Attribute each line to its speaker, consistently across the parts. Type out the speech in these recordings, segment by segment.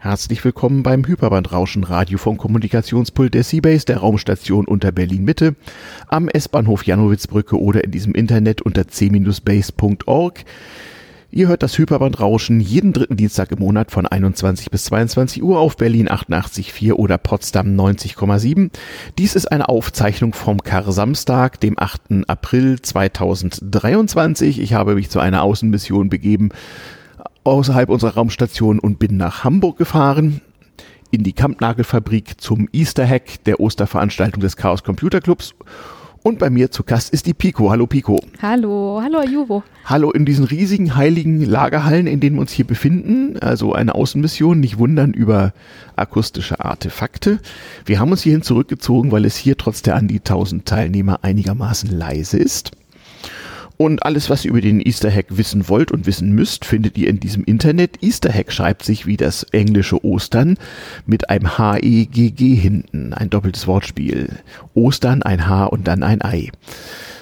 Speaker 1: Herzlich willkommen beim Hyperbandrauschen Radio vom Kommunikationspult der Seabase der Raumstation unter Berlin Mitte, am S-Bahnhof Janowitzbrücke oder in diesem Internet unter c-base.org. Ihr hört das Hyperbandrauschen jeden dritten Dienstag im Monat von 21 bis 22 Uhr auf Berlin 88,4 oder Potsdam 90,7. Dies ist eine Aufzeichnung vom Kar-Samstag, dem 8. April 2023. Ich habe mich zu einer Außenmission begeben außerhalb unserer Raumstation und bin nach Hamburg gefahren in die Kampnagelfabrik zum Easter Hack der Osterveranstaltung des Chaos Computer Clubs. Und bei mir zu Gast ist die Pico. Hallo Pico.
Speaker 2: Hallo, hallo Juvo.
Speaker 1: Hallo in diesen riesigen heiligen Lagerhallen, in denen wir uns hier befinden. Also eine Außenmission, nicht wundern über akustische Artefakte. Wir haben uns hierhin zurückgezogen, weil es hier trotz der an die 1000 Teilnehmer einigermaßen leise ist. Und alles, was ihr über den Easter Hack wissen wollt und wissen müsst, findet ihr in diesem Internet. Easter Hack schreibt sich wie das englische Ostern mit einem H-E-G-G hinten. Ein doppeltes Wortspiel. Ostern, ein H und dann ein Ei.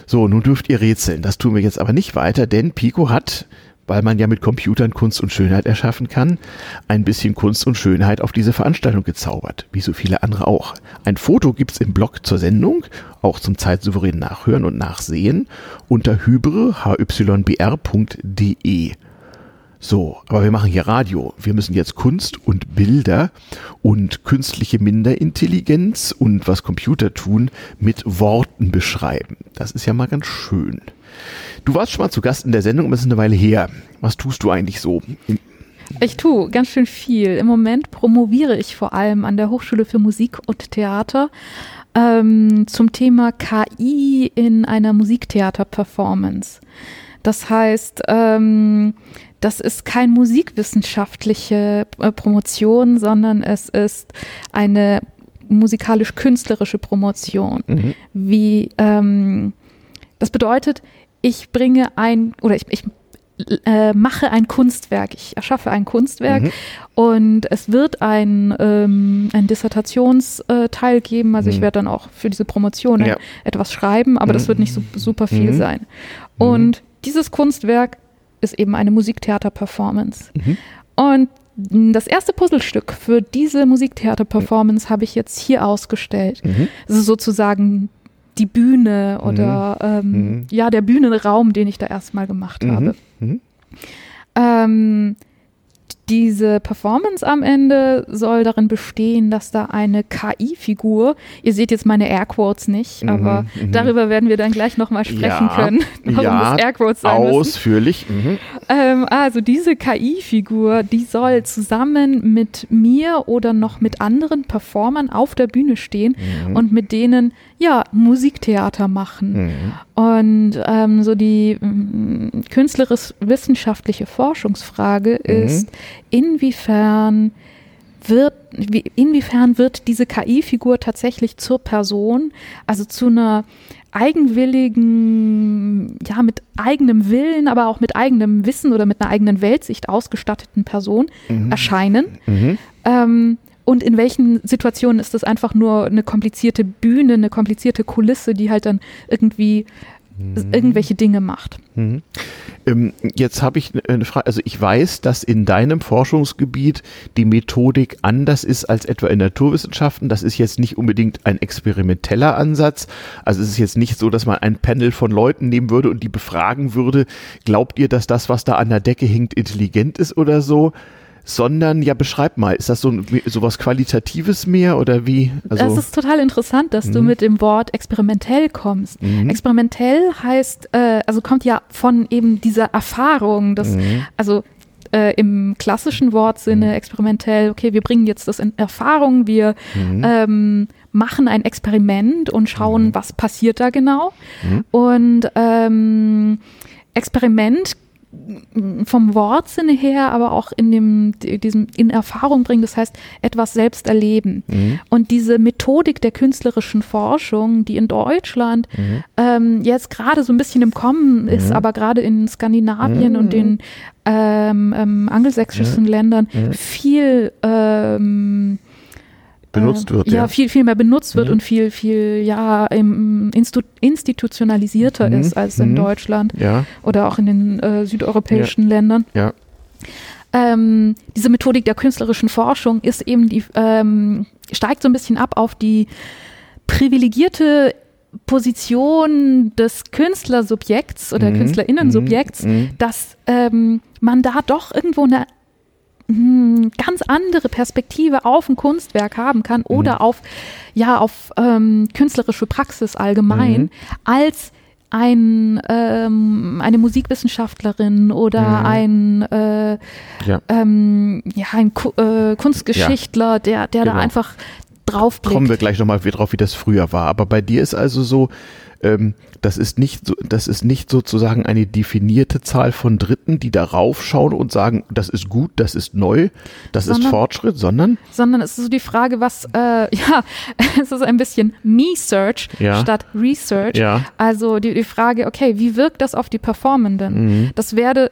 Speaker 1: So, nun dürft ihr rätseln. Das tun wir jetzt aber nicht weiter, denn Pico hat weil man ja mit Computern Kunst und Schönheit erschaffen kann, ein bisschen Kunst und Schönheit auf diese Veranstaltung gezaubert, wie so viele andere auch. Ein Foto gibt's im Blog zur Sendung, auch zum zeitsouveränen Nachhören und Nachsehen, unter hybre, hybr.de. So, aber wir machen hier Radio. Wir müssen jetzt Kunst und Bilder und künstliche Minderintelligenz und was Computer tun mit Worten beschreiben. Das ist ja mal ganz schön. Du warst schon mal zu Gast in der Sendung, aber es ist eine Weile her. Was tust du eigentlich so?
Speaker 2: Ich tue ganz schön viel. Im Moment promoviere ich vor allem an der Hochschule für Musik und Theater ähm, zum Thema KI in einer Musiktheater-Performance. Das heißt, ähm, das ist kein musikwissenschaftliche äh, Promotion, sondern es ist eine musikalisch-künstlerische Promotion. Mhm. Wie ähm, das bedeutet, ich bringe ein oder ich, ich äh, mache ein Kunstwerk, ich erschaffe ein Kunstwerk mhm. und es wird ein, ähm, ein Dissertationsteil geben. Also mhm. ich werde dann auch für diese Promotion ja. etwas schreiben, aber mhm. das wird nicht so super viel mhm. sein. Mhm. Und dieses Kunstwerk ist eben eine Musiktheater-Performance. Mhm. Und das erste Puzzlestück für diese Musiktheater-Performance habe ich jetzt hier ausgestellt. Mhm. Das ist sozusagen die Bühne oder mhm. Ähm, mhm. ja, der Bühnenraum, den ich da erstmal gemacht mhm. habe. Mhm. Ähm, diese Performance am Ende soll darin bestehen, dass da eine KI-Figur, ihr seht jetzt meine Airquotes nicht, mhm, aber mhm. darüber werden wir dann gleich nochmal sprechen ja, können,
Speaker 1: warum ja, das Airquotes sein Ausführlich.
Speaker 2: Mhm. Ähm, also diese KI-Figur, die soll zusammen mit mir oder noch mit anderen Performern auf der Bühne stehen und mit denen ja Musiktheater machen. Mhm. Und ähm, so die mm, künstlerisch-wissenschaftliche Forschungsfrage mhm. ist, inwiefern wird, wie, inwiefern wird diese KI-Figur tatsächlich zur Person, also zu einer eigenwilligen, ja, mit eigenem Willen, aber auch mit eigenem Wissen oder mit einer eigenen Weltsicht ausgestatteten Person mhm. erscheinen. Mhm. Ähm, und in welchen Situationen ist das einfach nur eine komplizierte Bühne, eine komplizierte Kulisse, die halt dann irgendwie mhm. irgendwelche Dinge macht.
Speaker 1: Mhm. Ähm, jetzt habe ich eine Frage, also ich weiß, dass in deinem Forschungsgebiet die Methodik anders ist als etwa in Naturwissenschaften. Das ist jetzt nicht unbedingt ein experimenteller Ansatz. Also es ist jetzt nicht so, dass man ein Panel von Leuten nehmen würde und die befragen würde, glaubt ihr, dass das, was da an der Decke hinkt, intelligent ist oder so? Sondern ja, beschreib mal, ist das so, so was Qualitatives mehr oder wie?
Speaker 2: Also, das ist total interessant, dass du mhm. mit dem Wort experimentell kommst. Mhm. Experimentell heißt, äh, also kommt ja von eben dieser Erfahrung, dass, mhm. also äh, im klassischen Wortsinne mhm. experimentell, okay, wir bringen jetzt das in Erfahrung, wir mhm. ähm, machen ein Experiment und schauen, mhm. was passiert da genau. Und ähm, Experiment vom Wortsinne her, aber auch in dem, diesem in Erfahrung bringen, das heißt etwas selbst erleben. Mhm. Und diese Methodik der künstlerischen Forschung, die in Deutschland mhm. ähm, jetzt gerade so ein bisschen im Kommen ist, mhm. aber gerade in Skandinavien und den ähm, ähm, angelsächsischen mhm. Ländern mhm. viel ähm,
Speaker 1: benutzt wird.
Speaker 2: Äh, ja, ja, viel, viel mehr benutzt wird mhm. und viel, viel, ja, im, institutionalisierter mhm. ist als in mhm. Deutschland
Speaker 1: ja.
Speaker 2: oder auch in den äh, südeuropäischen ja. Ländern.
Speaker 1: Ja.
Speaker 2: ähm, diese Methodik der künstlerischen Forschung ist eben die, ähm, steigt so ein bisschen ab auf die privilegierte Position des Künstlersubjekts oder
Speaker 1: Mhm,
Speaker 2: Künstlerinnensubjekts,
Speaker 1: mhm, mhm.
Speaker 2: dass ähm, man da doch irgendwo eine hm, ganz andere Perspektive auf ein Kunstwerk haben kann oder
Speaker 1: Mhm.
Speaker 2: auf ja auf ähm, künstlerische Praxis allgemein
Speaker 1: Mhm.
Speaker 2: als ein eine, eine Musikwissenschaftlerin oder
Speaker 1: Mhm.
Speaker 2: ein, äh,
Speaker 1: Ja.
Speaker 2: ähm, ja, ein Ku äh, Kunstgeschichtler, der, der da
Speaker 1: Genau.
Speaker 2: einfach draufblickt.
Speaker 1: Kommen wir gleich nochmal drauf, wie das früher war. Aber bei dir ist also so, ähm, das ist nicht so, das ist nicht sozusagen eine definierte Zahl von Dritten, die darauf schauen und sagen, das ist gut, das ist neu, das ist
Speaker 2: Sondern-
Speaker 1: Fortschritt, sondern
Speaker 2: sondern es ist so die Frage, was, äh, ja, es ist ein bisschen Me-Search
Speaker 1: Ja.
Speaker 2: statt Research.
Speaker 1: Ja.
Speaker 2: Also die, die Frage, okay, wie wirkt das auf die Performenden?
Speaker 1: Mhm.
Speaker 2: Das werde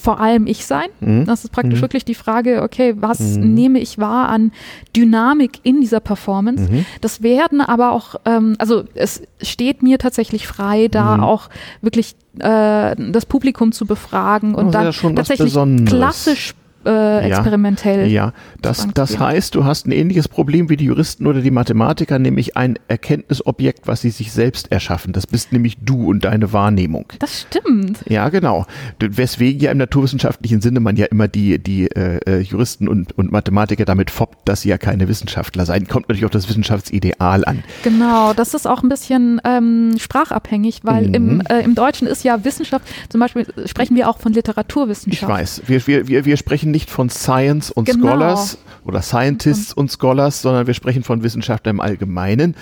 Speaker 2: vor allem ich sein.
Speaker 1: Mhm.
Speaker 2: Das ist praktisch
Speaker 1: Mhm.
Speaker 2: wirklich die Frage, okay, was
Speaker 1: Mhm.
Speaker 2: nehme ich wahr an Dynamik in dieser Performance?
Speaker 1: Mhm.
Speaker 2: Das werden aber auch, ähm, also es steht mir tatsächlich frei, da
Speaker 1: Mhm.
Speaker 2: auch wirklich äh, das Publikum zu befragen und dann
Speaker 1: ja
Speaker 2: tatsächlich klassisch äh, experimentell.
Speaker 1: Ja, das,
Speaker 2: Sozusagen
Speaker 1: das
Speaker 2: gehen.
Speaker 1: heißt, du hast ein ähnliches Problem wie die Juristen oder die Mathematiker, nämlich ein Erkenntnisobjekt, was sie sich selbst erschaffen. Das bist nämlich du und deine Wahrnehmung.
Speaker 2: Das stimmt.
Speaker 1: Ja, genau. Weswegen ja im naturwissenschaftlichen Sinne man ja immer die, die äh, äh, Juristen und, und Mathematiker damit foppt, dass sie ja keine Wissenschaftler seien. Kommt natürlich auf das Wissenschaftsideal an.
Speaker 2: Genau, das ist auch ein bisschen ähm, sprachabhängig, weil
Speaker 1: Mhm.
Speaker 2: im, äh, im Deutschen ist ja Wissenschaft, zum Beispiel sprechen wir auch von
Speaker 1: Ich
Speaker 2: Literaturwissenschaft.
Speaker 1: weiß. Wir, wir, wir, wir sprechen nicht von Science und
Speaker 2: Genau.
Speaker 1: Scholars oder Scientists und Scholars, sondern wir sprechen von Wissenschaftlern im Allgemeinen.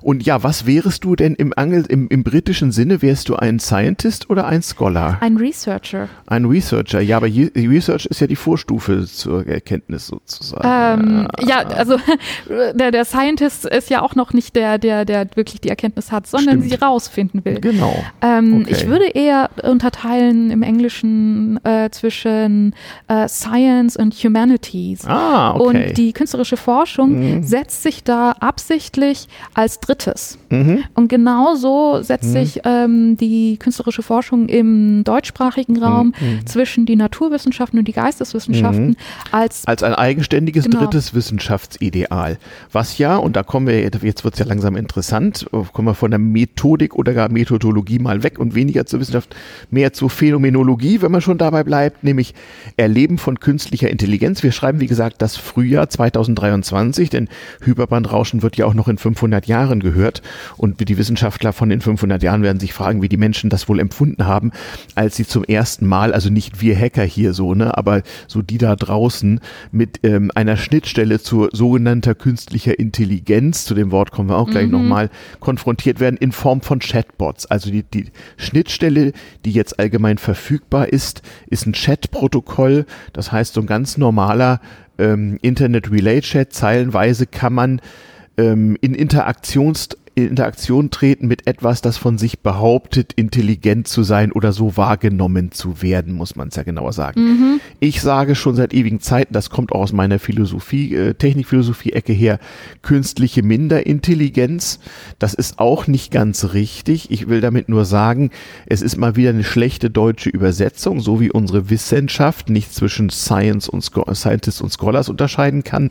Speaker 1: Und ja, was wärest du denn im, Angel, im, im britischen Sinne? Wärst du ein Scientist oder ein Scholar?
Speaker 2: Ein Researcher.
Speaker 1: Ein Researcher. Ja, aber Research ist ja die Vorstufe zur Erkenntnis sozusagen.
Speaker 2: Ähm, ja, also der, der Scientist ist ja auch noch nicht der, der, der wirklich die Erkenntnis hat, sondern
Speaker 1: Stimmt.
Speaker 2: sie rausfinden will.
Speaker 1: Genau.
Speaker 2: Ähm,
Speaker 1: Okay.
Speaker 2: Ich würde eher unterteilen im Englischen äh, zwischen äh, Science und Humanities.
Speaker 1: Ah, okay.
Speaker 2: Und die künstlerische Forschung
Speaker 1: Mhm.
Speaker 2: setzt sich da absichtlich als drittes.
Speaker 1: Mhm.
Speaker 2: Und genauso setzt
Speaker 1: Mhm.
Speaker 2: sich ähm, die künstlerische Forschung im deutschsprachigen Raum
Speaker 1: Mhm.
Speaker 2: zwischen die Naturwissenschaften und die Geisteswissenschaften
Speaker 1: Mhm.
Speaker 2: als
Speaker 1: als ein eigenständiges
Speaker 2: Genau.
Speaker 1: drittes Wissenschaftsideal. Was ja, und da kommen wir, jetzt wird es ja langsam interessant, kommen wir von der Methodik oder gar Methodologie mal weg und weniger zur Wissenschaft, mehr zur Phänomenologie, wenn man schon dabei bleibt, nämlich Erleben von künstlicher Intelligenz. Wir schreiben, wie gesagt, das Frühjahr 2023, denn Hyperbandrauschen wird ja auch noch in 500 Jahren gehört und die Wissenschaftler von den 500 Jahren werden sich fragen, wie die Menschen das wohl empfunden haben, als sie zum ersten Mal, also nicht wir Hacker hier so, ne, aber so die da draußen mit ähm, einer Schnittstelle zur sogenannter künstlicher Intelligenz, zu dem Wort kommen wir auch gleich
Speaker 2: Mhm.
Speaker 1: nochmal, konfrontiert werden in Form von Chatbots. Also die, die Schnittstelle, die jetzt allgemein verfügbar ist, ist ein Chat-Protokoll. Das heißt, so ein ganz normaler ähm, Internet-Relay-Chat, zeilenweise kann man ähm, in Interaktions in Interaktion treten mit etwas, das von sich behauptet, intelligent zu sein oder so wahrgenommen zu werden, muss man es ja genauer sagen. Ich sage schon seit ewigen Zeiten, das kommt auch aus meiner Philosophie, äh, Technikphilosophie-Ecke her, künstliche Minderintelligenz. Das ist auch nicht ganz richtig. Ich will damit nur sagen, es ist mal wieder eine schlechte deutsche Übersetzung, so wie unsere Wissenschaft nicht zwischen Science und Scho Scientists und Scholars unterscheiden kann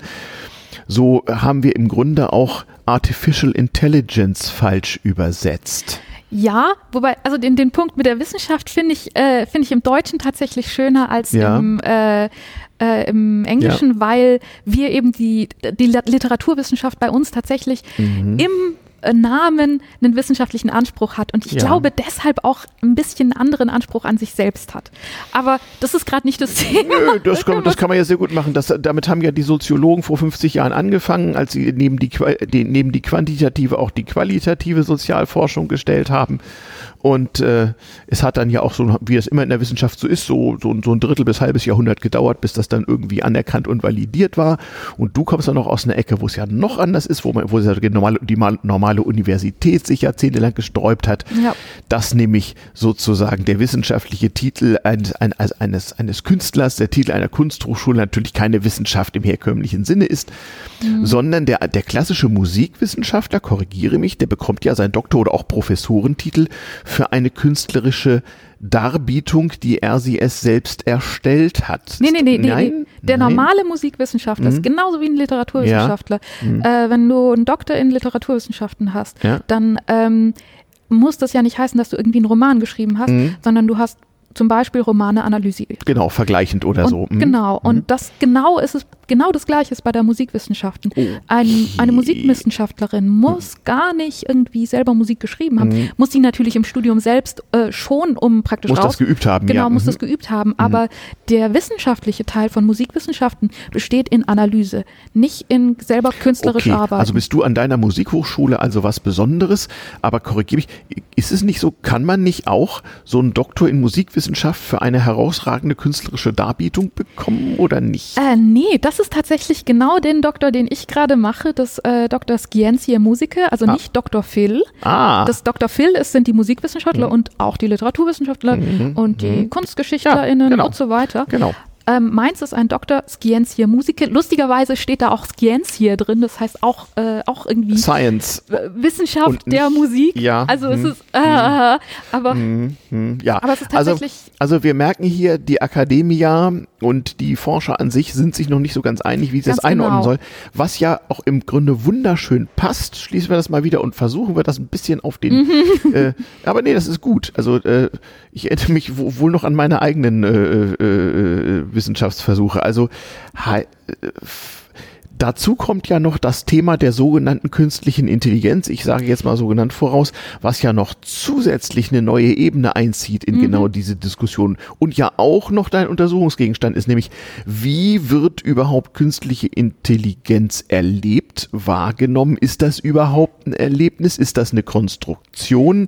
Speaker 1: so haben wir im Grunde auch Artificial Intelligence falsch übersetzt.
Speaker 2: Ja, wobei, also den, den Punkt mit der Wissenschaft finde ich, äh, finde ich im Deutschen tatsächlich schöner als
Speaker 1: Ja.
Speaker 2: im, äh, äh, im Englischen, weil wir eben die, die Literaturwissenschaft bei uns tatsächlich
Speaker 1: Mhm.
Speaker 2: im Namen einen wissenschaftlichen Anspruch hat und ich
Speaker 1: Ja.
Speaker 2: glaube deshalb auch ein bisschen einen anderen Anspruch an sich selbst hat. Aber das ist gerade nicht das Thema.
Speaker 1: Nö, das kann, das kann man ja sehr gut machen. Das, damit haben ja die Soziologen vor 50 Jahren angefangen, als sie neben die, die, neben die quantitative auch die qualitative Sozialforschung gestellt haben. Und äh, es hat dann ja auch so, wie es immer in der Wissenschaft so ist, so, so, so ein Drittel bis halbes Jahrhundert gedauert, bis das dann irgendwie anerkannt und validiert war. Und du kommst dann noch aus einer Ecke, wo es ja noch anders ist, wo man, wo die normale, die mal- normale Universität sich jahrzehntelang gesträubt hat,
Speaker 2: Ja.
Speaker 1: dass nämlich sozusagen der wissenschaftliche Titel eines, eines, eines, eines Künstlers, der Titel einer Kunsthochschule natürlich keine Wissenschaft im herkömmlichen Sinne ist, sondern der, der klassische Musikwissenschaftler, korrigiere mich, der bekommt ja seinen Doktor- oder auch Professorentitel für eine künstlerische Darbietung, die RCS selbst erstellt hat.
Speaker 2: Nee, nee, nee, nee, nee. Der Nein? normale Musikwissenschaftler mhm. ist genauso wie ein Literaturwissenschaftler. Ja. Mhm. Äh, wenn du einen Doktor in Literaturwissenschaften hast, ja. dann ähm, muss das ja nicht heißen, dass du irgendwie einen Roman geschrieben hast, mhm. sondern du hast zum Beispiel Romane analysiert.
Speaker 1: Genau, vergleichend oder
Speaker 2: und,
Speaker 1: so.
Speaker 2: Mhm. Genau, und mhm. das genau ist es, genau das gleiche ist bei der Musikwissenschaften. Okay. Ein, eine Musikwissenschaftlerin muss mhm. gar nicht irgendwie selber Musik geschrieben haben, mhm. muss sie natürlich im Studium selbst äh, schon, um praktisch
Speaker 1: Muss raus, das geübt haben,
Speaker 2: Genau,
Speaker 1: ja.
Speaker 2: muss das mhm. geübt haben, aber der wissenschaftliche Teil von Musikwissenschaften besteht in Analyse, nicht in selber künstlerisch okay. arbeiten.
Speaker 1: Also bist du an deiner Musikhochschule also was Besonderes, aber korrigiere mich, ist es nicht so, kann man nicht auch so einen Doktor in Musikwissenschaft Musikwissenschaft für eine herausragende künstlerische Darbietung bekommen oder nicht?
Speaker 2: Äh, nee, das ist tatsächlich genau den Doktor, den ich gerade mache, das äh, Dr. Scientia Musica, also ah. nicht Dr. Phil. Ah. Das Dr. Phil ist, sind die Musikwissenschaftler mhm. und auch die Literaturwissenschaftler mhm. und die mhm. KunstgeschichtlerInnen ja, genau. und so weiter.
Speaker 1: Genau.
Speaker 2: Ähm, meins ist ein Doktor Scientia Musica. Lustigerweise steht da auch Scientia drin, das heißt auch, äh, auch irgendwie
Speaker 1: Science.
Speaker 2: Wissenschaft Und der Musik.
Speaker 1: Ja.
Speaker 2: Also hm, es ist, äh, hm,
Speaker 1: aber, hm, ja.
Speaker 2: aber es ist tatsächlich.
Speaker 1: Also, also wir merken hier, die Akademia und die Forscher an sich sind sich noch nicht so ganz einig, wie sie das einordnen genau. soll. Was ja auch im Grunde wunderschön passt. Schließen wir das mal wieder und versuchen wir das ein bisschen auf den. Mhm. Äh, aber nee, das ist gut. Also äh, ich erinnere mich wohl noch an meine eigenen äh, äh Wissenschaftsversuche. Also äh, Dazu kommt ja noch das Thema der sogenannten künstlichen Intelligenz, ich sage jetzt mal so genannt voraus, was ja noch zusätzlich eine neue Ebene einzieht in mhm. genau diese Diskussion und ja auch noch dein Untersuchungsgegenstand ist, nämlich wie wird überhaupt künstliche Intelligenz erlebt, wahrgenommen? Ist das überhaupt ein Erlebnis? Ist das eine Konstruktion?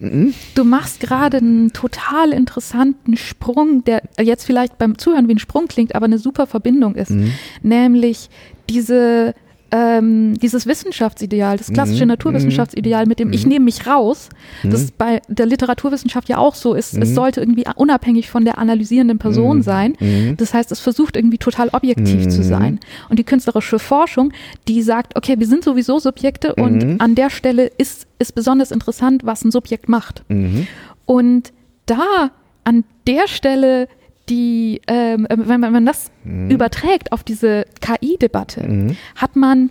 Speaker 2: Mhm. Du machst gerade einen total interessanten Sprung, der jetzt vielleicht beim Zuhören wie ein Sprung klingt, aber eine super Verbindung ist. Mhm. Nämlich diese ähm, dieses Wissenschaftsideal, das klassische mhm. Naturwissenschaftsideal mit dem mhm. Ich nehme mich raus, mhm. das bei der Literaturwissenschaft ja auch so ist. Es mhm. sollte irgendwie unabhängig von der analysierenden Person mhm. sein. Mhm. Das heißt, es versucht irgendwie total objektiv zu sein. Und die künstlerische Forschung, die sagt, okay, wir sind sowieso Subjekte und an der Stelle ist, ist besonders interessant, was ein Subjekt macht. Und da an der Stelle die, ähm, wenn, man, wenn man das mhm. überträgt auf diese KI-Debatte, mhm. hat man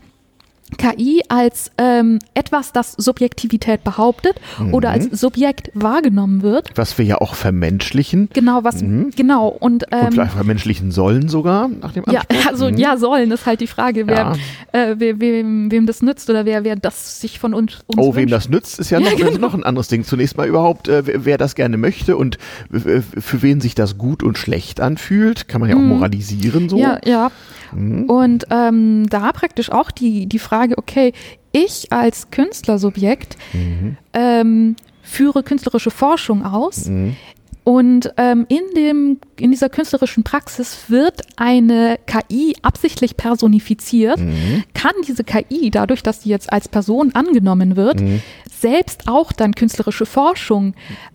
Speaker 2: KI als ähm, etwas, das Subjektivität behauptet mhm. oder als Subjekt wahrgenommen wird.
Speaker 1: Was wir ja auch vermenschlichen.
Speaker 2: Genau, was mhm. genau und,
Speaker 1: ähm, und vielleicht vermenschlichen sollen sogar nach dem
Speaker 2: Anspruch. Ja, also mhm. ja sollen ist halt die Frage, wer, ja. äh, wer, wem, wem das nützt oder wer, wer das sich von uns, uns
Speaker 1: Oh, wünscht. wem das nützt, ist ja noch, ja, genau. noch ein anderes Ding. Zunächst mal überhaupt, äh, wer das gerne möchte und für wen sich das gut und schlecht anfühlt, kann man ja auch mhm. moralisieren so.
Speaker 2: Ja, ja. Mhm. Und ähm, da praktisch auch die, die Frage, okay, ich als Künstlersubjekt mhm. ähm, führe künstlerische Forschung aus. Mhm. Und ähm, in, dem, in dieser künstlerischen Praxis wird eine KI absichtlich personifiziert, mhm. kann diese KI, dadurch, dass sie jetzt als Person angenommen wird, mhm. selbst auch dann künstlerische Forschung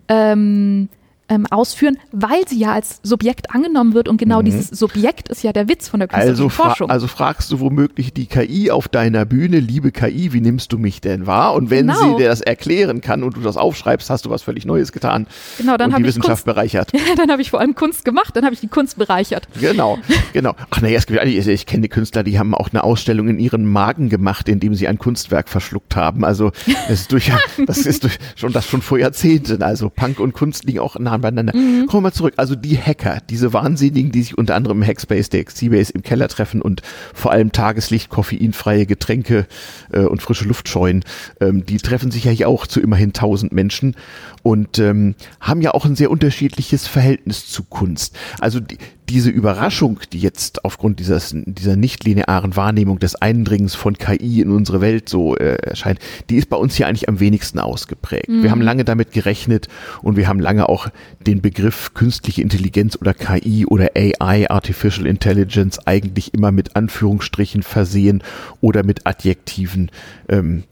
Speaker 2: ähm, ähm, ausführen, weil sie ja als Subjekt angenommen wird und genau mhm. dieses Subjekt ist ja der Witz von der
Speaker 1: künstlerischen
Speaker 2: also Forschung.
Speaker 1: Also fragst du womöglich die KI auf deiner Bühne, liebe KI, wie nimmst du mich denn wahr? Und wenn genau. sie dir das erklären kann und du das aufschreibst, hast du was völlig Neues getan
Speaker 2: genau, dann
Speaker 1: und die Wissenschaft
Speaker 2: Kunst,
Speaker 1: bereichert.
Speaker 2: Ja, dann habe ich vor allem Kunst gemacht, dann habe ich die Kunst bereichert.
Speaker 1: Genau, genau. Ach naja, es gibt, ich, ich kenne die Künstler, die haben auch eine Ausstellung in ihren Magen gemacht, indem sie ein Kunstwerk verschluckt haben. Also das ist, durch, das ist durch, schon das schon vor Jahrzehnten. Also Punk und Kunst liegen auch nah beieinander. Mhm kommen wir zurück. Also die Hacker, diese Wahnsinnigen, die sich unter anderem im Hackspace der Xbase im Keller treffen und vor allem Tageslicht, koffeinfreie Getränke äh, und frische Luft scheuen, ähm, die treffen sich ja hier auch zu immerhin tausend Menschen und ähm, haben ja auch ein sehr unterschiedliches Verhältnis zu Kunst. Also die, diese Überraschung, die jetzt aufgrund dieses, dieser nicht-linearen Wahrnehmung des Eindringens von KI in unsere Welt so äh, erscheint, die ist bei uns hier eigentlich am wenigsten ausgeprägt. Mhm. Wir haben lange damit gerechnet und wir haben lange auch den Begriff künstliche Intelligenz oder KI oder AI, Artificial Intelligence, eigentlich immer mit Anführungsstrichen versehen oder mit Adjektiven. Ähm,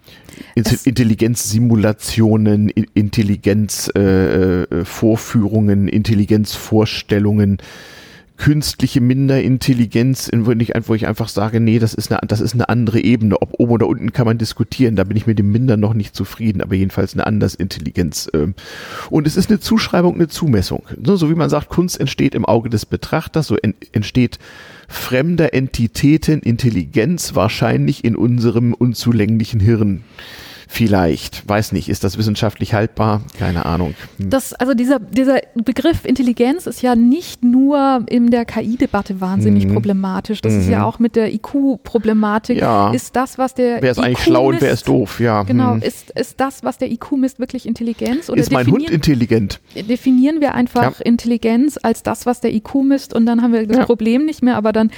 Speaker 1: Intelligenzsimulationen, Intelligenzvorführungen, äh, äh Intelligenzvorstellungen künstliche Minderintelligenz, in, wo ich, wo ich einfach sage, nee, das ist, eine, das ist eine andere Ebene. Ob oben oder unten kann man diskutieren, da bin ich mit dem Minder noch nicht zufrieden, aber jedenfalls eine Andersintelligenz. Ähm. Und es ist eine Zuschreibung, eine Zumessung. So wie man sagt, Kunst entsteht im Auge des Betrachters, so entsteht fremder Entitäten Intelligenz wahrscheinlich in unserem unzulänglichen Hirn. Vielleicht, weiß nicht, ist das wissenschaftlich haltbar? Keine Ahnung.
Speaker 2: Hm. Das, also dieser, dieser Begriff Intelligenz ist ja nicht nur in der KI-Debatte wahnsinnig mhm. problematisch. Das mhm. ist ja mhm. auch mit der IQ-Problematik. Ja. Ist das, was der
Speaker 1: Wer ist IQ eigentlich schlau misst, und wer ist doof? Ja.
Speaker 2: Genau, mhm. ist, ist das, was der IQ misst, wirklich Intelligenz?
Speaker 1: Oder ist mein Hund intelligent?
Speaker 2: Definieren wir einfach ja. Intelligenz als das, was der IQ misst und dann haben wir das ja. Problem nicht mehr, aber dann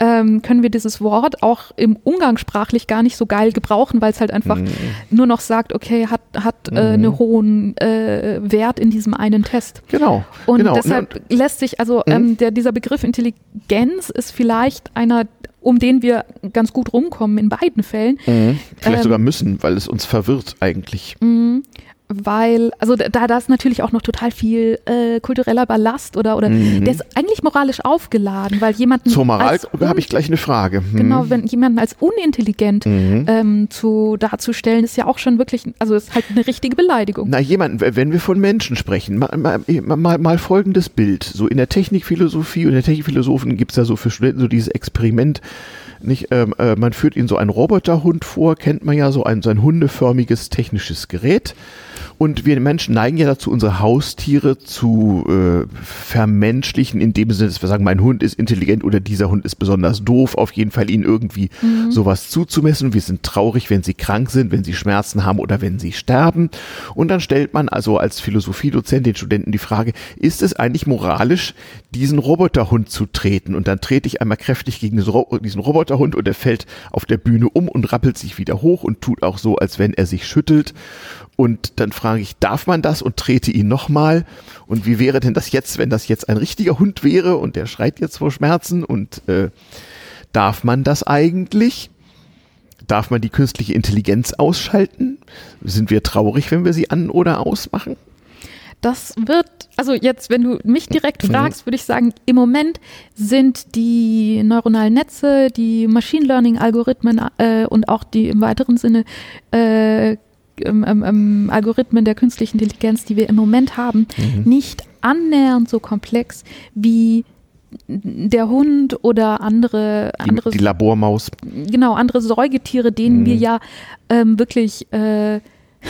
Speaker 2: ähm, können wir dieses Wort auch im Umgangssprachlich gar nicht so geil gebrauchen, weil es halt einfach mhm. Nur noch sagt, okay, hat, hat äh, mhm. äh, einen hohen äh, Wert in diesem einen Test.
Speaker 1: Genau.
Speaker 2: Und
Speaker 1: genau.
Speaker 2: deshalb und, lässt sich, also mhm. ähm, der, dieser Begriff Intelligenz ist vielleicht einer, um den wir ganz gut rumkommen in beiden Fällen.
Speaker 1: Mhm. Vielleicht ähm, sogar müssen, weil es uns verwirrt eigentlich.
Speaker 2: Weil, also da, da ist natürlich auch noch total viel äh, kultureller Ballast oder, oder mhm. der ist eigentlich moralisch aufgeladen, weil jemanden.
Speaker 1: Zur Moral habe ich gleich eine Frage.
Speaker 2: Mhm. Genau, wenn jemanden als unintelligent mhm. ähm, zu, darzustellen, ist ja auch schon wirklich, also ist halt eine richtige Beleidigung.
Speaker 1: Na, jemanden, wenn wir von Menschen sprechen, mal, mal, mal, mal folgendes Bild. So in der Technikphilosophie und der Technikphilosophen gibt es ja so für Studenten so dieses Experiment, nicht, ähm, äh, man führt ihnen so einen Roboterhund vor, kennt man ja, so ein, so ein hundeförmiges technisches Gerät. Und wir Menschen neigen ja dazu, unsere Haustiere zu äh, vermenschlichen, in dem Sinne, dass wir sagen, mein Hund ist intelligent oder dieser Hund ist besonders doof, auf jeden Fall ihnen irgendwie mhm. sowas zuzumessen. Wir sind traurig, wenn sie krank sind, wenn sie Schmerzen haben oder wenn sie sterben. Und dann stellt man also als Philosophiedozent den Studenten die Frage, ist es eigentlich moralisch, diesen Roboterhund zu treten? Und dann trete ich einmal kräftig gegen diesen Roboterhund und er fällt auf der Bühne um und rappelt sich wieder hoch und tut auch so, als wenn er sich schüttelt. Und dann frage ich, darf man das und trete ihn nochmal? Und wie wäre denn das jetzt, wenn das jetzt ein richtiger Hund wäre und der schreit jetzt vor Schmerzen? Und äh, darf man das eigentlich? Darf man die künstliche Intelligenz ausschalten? Sind wir traurig, wenn wir sie an oder ausmachen?
Speaker 2: Das wird, also jetzt, wenn du mich direkt fragst, würde ich sagen, im Moment sind die neuronalen Netze, die Machine Learning Algorithmen äh, und auch die im weiteren Sinne äh, ähm, ähm, ähm, Algorithmen der künstlichen Intelligenz, die wir im Moment haben, mhm. nicht annähernd so komplex wie der Hund oder andere,
Speaker 1: die, andere die Labormaus.
Speaker 2: Genau, andere Säugetiere, denen mhm. wir ja ähm, wirklich äh,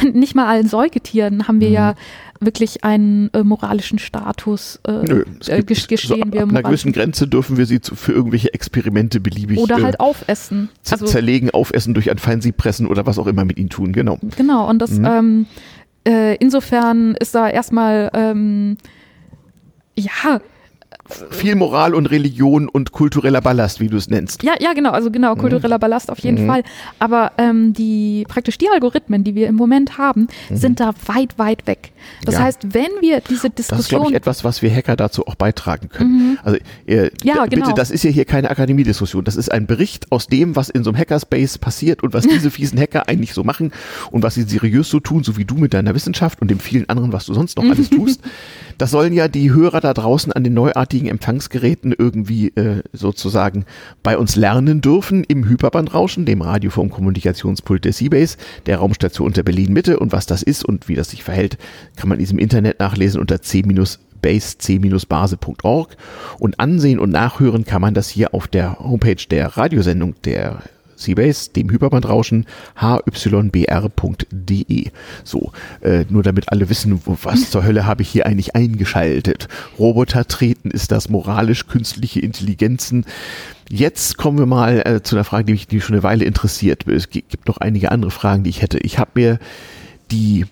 Speaker 2: nicht mal allen Säugetieren haben wir mhm. ja wirklich einen äh, moralischen Status äh, Nö,
Speaker 1: äh, gestehen so, wir. Ab einer gewissen Grenze dürfen wir sie zu, für irgendwelche Experimente beliebig
Speaker 2: oder halt äh, aufessen,
Speaker 1: also, zerlegen, aufessen, durch ein Feinsieb pressen oder was auch immer mit ihnen tun. Genau.
Speaker 2: Genau. Und das mhm. ähm, äh, insofern ist da erstmal ähm, ja
Speaker 1: viel Moral und Religion und kultureller Ballast, wie du es nennst.
Speaker 2: Ja, ja, genau, also genau, kultureller mhm. Ballast auf jeden mhm. Fall. Aber ähm, die praktisch die Algorithmen, die wir im Moment haben, mhm. sind da weit, weit weg. Das ja. heißt, wenn wir diese Diskussion.
Speaker 1: Das ist, glaube ich, etwas, was wir Hacker dazu auch beitragen können. Mhm. Also äh, ja, bitte, genau. das ist ja hier keine Akademiediskussion. Das ist ein Bericht aus dem, was in so einem Hackerspace passiert und was diese fiesen Hacker eigentlich so machen und was sie seriös so tun, so wie du mit deiner Wissenschaft und dem vielen anderen, was du sonst noch alles tust. Das sollen ja die Hörer da draußen an den neuartigen Empfangsgeräten irgendwie äh, sozusagen bei uns lernen dürfen. Im Hyperbandrauschen, dem Radioform-Kommunikationspult der Seabase, der Raumstation unter Berlin Mitte. Und was das ist und wie das sich verhält, kann man in diesem Internet nachlesen unter c-base c-base.org und ansehen und nachhören kann man das hier auf der Homepage der Radiosendung der Seabase, dem Hyperbandrauschen, hybr.de. So, äh, nur damit alle wissen, was zur Hölle habe ich hier eigentlich eingeschaltet. Roboter treten, ist das moralisch künstliche Intelligenzen? Jetzt kommen wir mal äh, zu einer Frage, die mich die schon eine Weile interessiert. Es gibt noch einige andere Fragen, die ich hätte. Ich habe mir die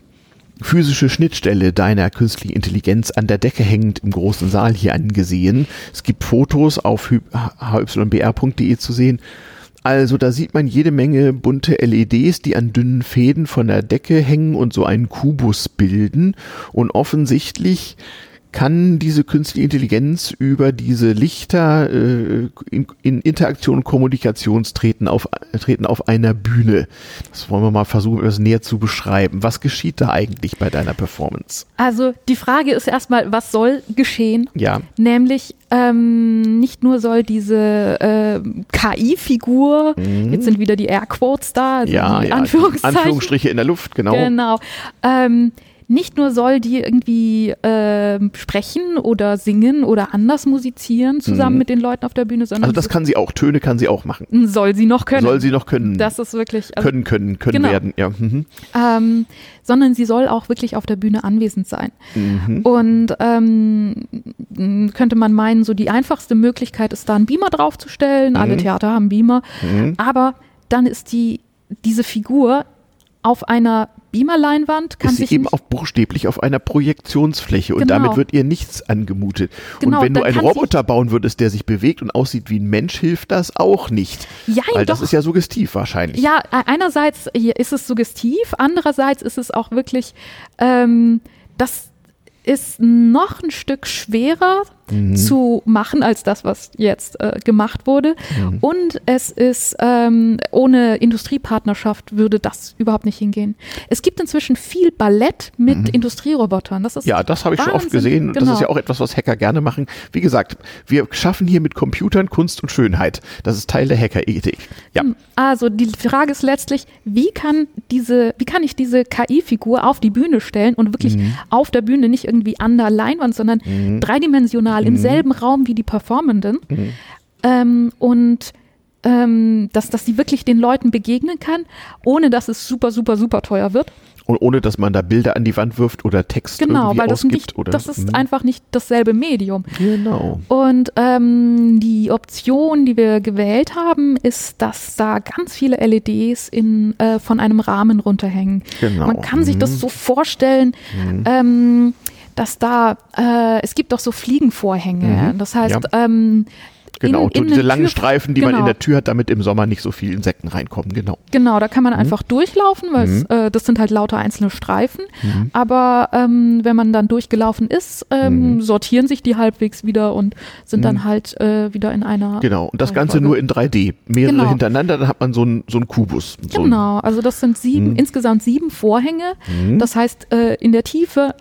Speaker 1: physische Schnittstelle deiner künstlichen Intelligenz an der Decke hängend im großen Saal hier angesehen. Es gibt Fotos auf hybr.de zu sehen also da sieht man jede Menge bunte LEDs, die an dünnen Fäden von der Decke hängen und so einen Kubus bilden. Und offensichtlich kann diese künstliche Intelligenz über diese Lichter äh, in, in Interaktion und Kommunikations treten auf, treten auf einer Bühne. Das wollen wir mal versuchen, etwas näher zu beschreiben. Was geschieht da eigentlich bei deiner Performance?
Speaker 2: Also die Frage ist erstmal, was soll geschehen?
Speaker 1: Ja.
Speaker 2: Nämlich ähm, nicht nur soll diese äh, KI-Figur,
Speaker 1: Mhm.
Speaker 2: jetzt sind wieder die Airquotes da, also
Speaker 1: Ja,
Speaker 2: die
Speaker 1: ja. Anführungsstriche in der Luft, genau.
Speaker 2: Genau. Ähm, nicht nur soll die irgendwie ähm, sprechen oder singen oder anders musizieren zusammen
Speaker 1: Mhm.
Speaker 2: mit den Leuten auf der Bühne, sondern
Speaker 1: Also das kann sie auch, Töne kann sie auch machen.
Speaker 2: sie, soll sie noch können.
Speaker 1: Soll sie noch können.
Speaker 2: das ist wirklich, also,
Speaker 1: können, können, können
Speaker 2: Genau.
Speaker 1: werden, ja. Mhm.
Speaker 2: ähm, sondern sie soll auch wirklich auf der Bühne anwesend sein.
Speaker 1: Mhm.
Speaker 2: Und ähm, könnte man meinen, so die einfachste Möglichkeit ist da einen Beamer draufzustellen. Alle
Speaker 1: Mhm.
Speaker 2: Theater haben Beamer.
Speaker 1: Mhm.
Speaker 2: Aber dann ist die, diese Figur auf einer Beamerleinwand, kann
Speaker 1: ist sie
Speaker 2: sich
Speaker 1: eben auch buchstäblich auf einer Projektionsfläche und
Speaker 2: Genau.
Speaker 1: damit wird ihr nichts angemutet.
Speaker 2: Genau,
Speaker 1: und wenn du einen Roboter bauen würdest, der sich bewegt und aussieht wie ein Mensch, hilft das auch nicht.
Speaker 2: Jein,
Speaker 1: Weil das
Speaker 2: doch.
Speaker 1: ist ja suggestiv wahrscheinlich.
Speaker 2: Ja, e- einerseits ist es suggestiv, andererseits ist es auch wirklich, ähm, das ist noch ein Stück schwerer
Speaker 1: Mhm.
Speaker 2: zu machen als das, was jetzt äh, gemacht wurde.
Speaker 1: Mhm.
Speaker 2: Und es ist ähm, ohne Industriepartnerschaft würde das überhaupt nicht hingehen. Es gibt inzwischen viel Ballett mit Industrierobotern. Das ist
Speaker 1: Mhm. Ja, das habe ich schon oft gesehen. und Das
Speaker 2: Genau.
Speaker 1: ist ja auch etwas, was Hacker gerne machen. Wie gesagt, wir schaffen hier mit Computern Kunst und Schönheit. Das ist Teil der Hackerethik. Ja.
Speaker 2: Also die Frage ist letztlich, wie kann diese, wie kann ich diese KI-Figur auf die Bühne stellen und wirklich
Speaker 1: Mhm.
Speaker 2: auf der Bühne nicht irgendwie an der Leinwand, sondern dreidimensional im selben Raum wie die Performenden
Speaker 1: Mhm.
Speaker 2: ähm, und ähm, dass, dass sie wirklich den Leuten begegnen kann, ohne dass es super, super, super teuer wird.
Speaker 1: Und ohne, dass man da Bilder an die Wand wirft oder Text
Speaker 2: Genau,
Speaker 1: irgendwie
Speaker 2: weil das,
Speaker 1: ausgibt.
Speaker 2: nicht,
Speaker 1: oder,
Speaker 2: das ist
Speaker 1: Mhm.
Speaker 2: einfach nicht dasselbe Medium.
Speaker 1: Genau.
Speaker 2: Und ähm, die Option, die wir gewählt haben, ist, dass da ganz viele LEDs in, äh, von einem Rahmen runterhängen.
Speaker 1: Genau.
Speaker 2: Man kann sich
Speaker 1: Mhm.
Speaker 2: das so vorstellen, ähm, dass da, äh, es gibt doch so Fliegenvorhänge.
Speaker 1: Mhm.
Speaker 2: Das heißt,
Speaker 1: Ja.
Speaker 2: ähm,
Speaker 1: Genau,
Speaker 2: in,
Speaker 1: so
Speaker 2: in
Speaker 1: diese langen
Speaker 2: Tür-
Speaker 1: Streifen, die man in
Speaker 2: genau.
Speaker 1: der Tür hat, damit im Sommer nicht so viele Insekten reinkommen. Genau.
Speaker 2: Genau, da kann man einfach durchlaufen, weil
Speaker 1: Mhm.
Speaker 2: äh, das sind halt lauter einzelne Streifen. Aber ähm, wenn man dann durchgelaufen ist, ähm,
Speaker 1: Mhm.
Speaker 2: sortieren sich die halbwegs wieder und sind dann halt äh, wieder in einer.
Speaker 1: Genau. Und das Ganze nur in 3D. Mehrere
Speaker 2: Genau.
Speaker 1: hintereinander, dann hat man so einen so einen Kubus. So
Speaker 2: Genau, also das sind sieben,
Speaker 1: Mhm.
Speaker 2: insgesamt sieben Vorhänge.
Speaker 1: Mhm.
Speaker 2: Das heißt, äh, in der Tiefe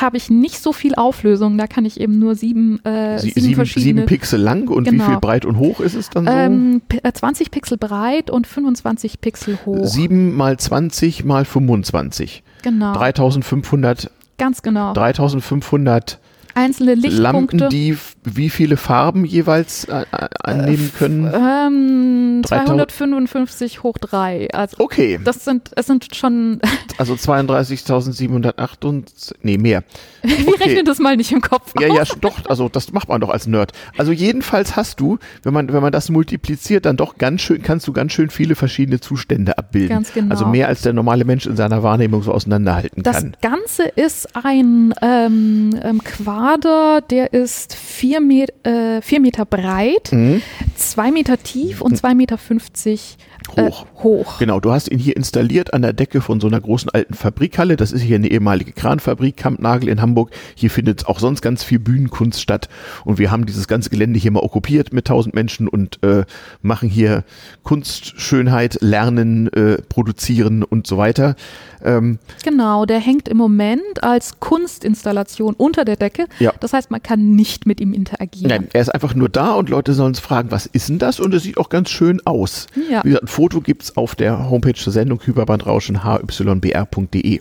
Speaker 2: habe ich nicht so viel Auflösung. Da kann ich eben nur sieben, äh,
Speaker 1: Sie,
Speaker 2: sieben,
Speaker 1: sieben,
Speaker 2: verschiedene.
Speaker 1: sieben Pixel lang und wie
Speaker 2: Genau.
Speaker 1: viel breit und hoch ist es dann so?
Speaker 2: ähm, p- äh, 20 Pixel breit und 25 Pixel hoch.
Speaker 1: 7 mal 20 mal 25.
Speaker 2: genau,
Speaker 1: 3500,
Speaker 2: ganz genau.
Speaker 1: 3500
Speaker 2: Einzelne Lichtpunkte.
Speaker 1: Lampen, die wie viele Farben jeweils äh, äh, annehmen können?
Speaker 2: ähm,
Speaker 1: 3000
Speaker 2: 255 hoch 3. Also
Speaker 1: Okay,
Speaker 2: das sind, es sind schon,
Speaker 1: also 32.708 und, nee, mehr.
Speaker 2: wir
Speaker 1: Okay.
Speaker 2: rechnen das mal nicht im Kopf
Speaker 1: Ja,
Speaker 2: aus.
Speaker 1: ja, doch, also das macht man doch als Nerd. Also jedenfalls hast du, wenn man, wenn man das multipliziert, dann doch ganz schön, kannst du ganz schön viele verschiedene Zustände abbilden.
Speaker 2: Ganz genau.
Speaker 1: Also mehr als der normale Mensch in seiner Wahrnehmung so auseinanderhalten
Speaker 2: Das
Speaker 1: kann.
Speaker 2: Ganze ist ein ähm, ähm, Quader, der ist vier, Met äh, vier Meter breit,
Speaker 1: Mhm.
Speaker 2: zwei Meter tief und zwei Meter fünfzig äh,
Speaker 1: Hoch.
Speaker 2: hoch.
Speaker 1: Genau, du hast ihn hier installiert an der Decke von so einer großen alten Fabrikhalle. Das ist hier eine ehemalige Kranfabrik, Kampnagel in Hamburg. Hier findet auch sonst ganz viel Bühnenkunst statt. Und wir haben dieses ganze Gelände hier mal okkupiert mit tausend Menschen und äh, machen hier Kunst, Schönheit, Lernen, äh, Produzieren und so weiter. Ähm,
Speaker 2: Genau, der hängt im Moment als Kunstinstallation unter der Decke.
Speaker 1: Ja.
Speaker 2: Das heißt, man kann nicht mit ihm interagieren.
Speaker 1: Nein, er ist einfach nur da und Leute sollen uns fragen, was ist denn das? Und es sieht auch ganz schön aus.
Speaker 2: Ja.
Speaker 1: Wie gesagt, Foto gibt's auf der Homepage zur Sendung hyperbandrauschen hybr.de.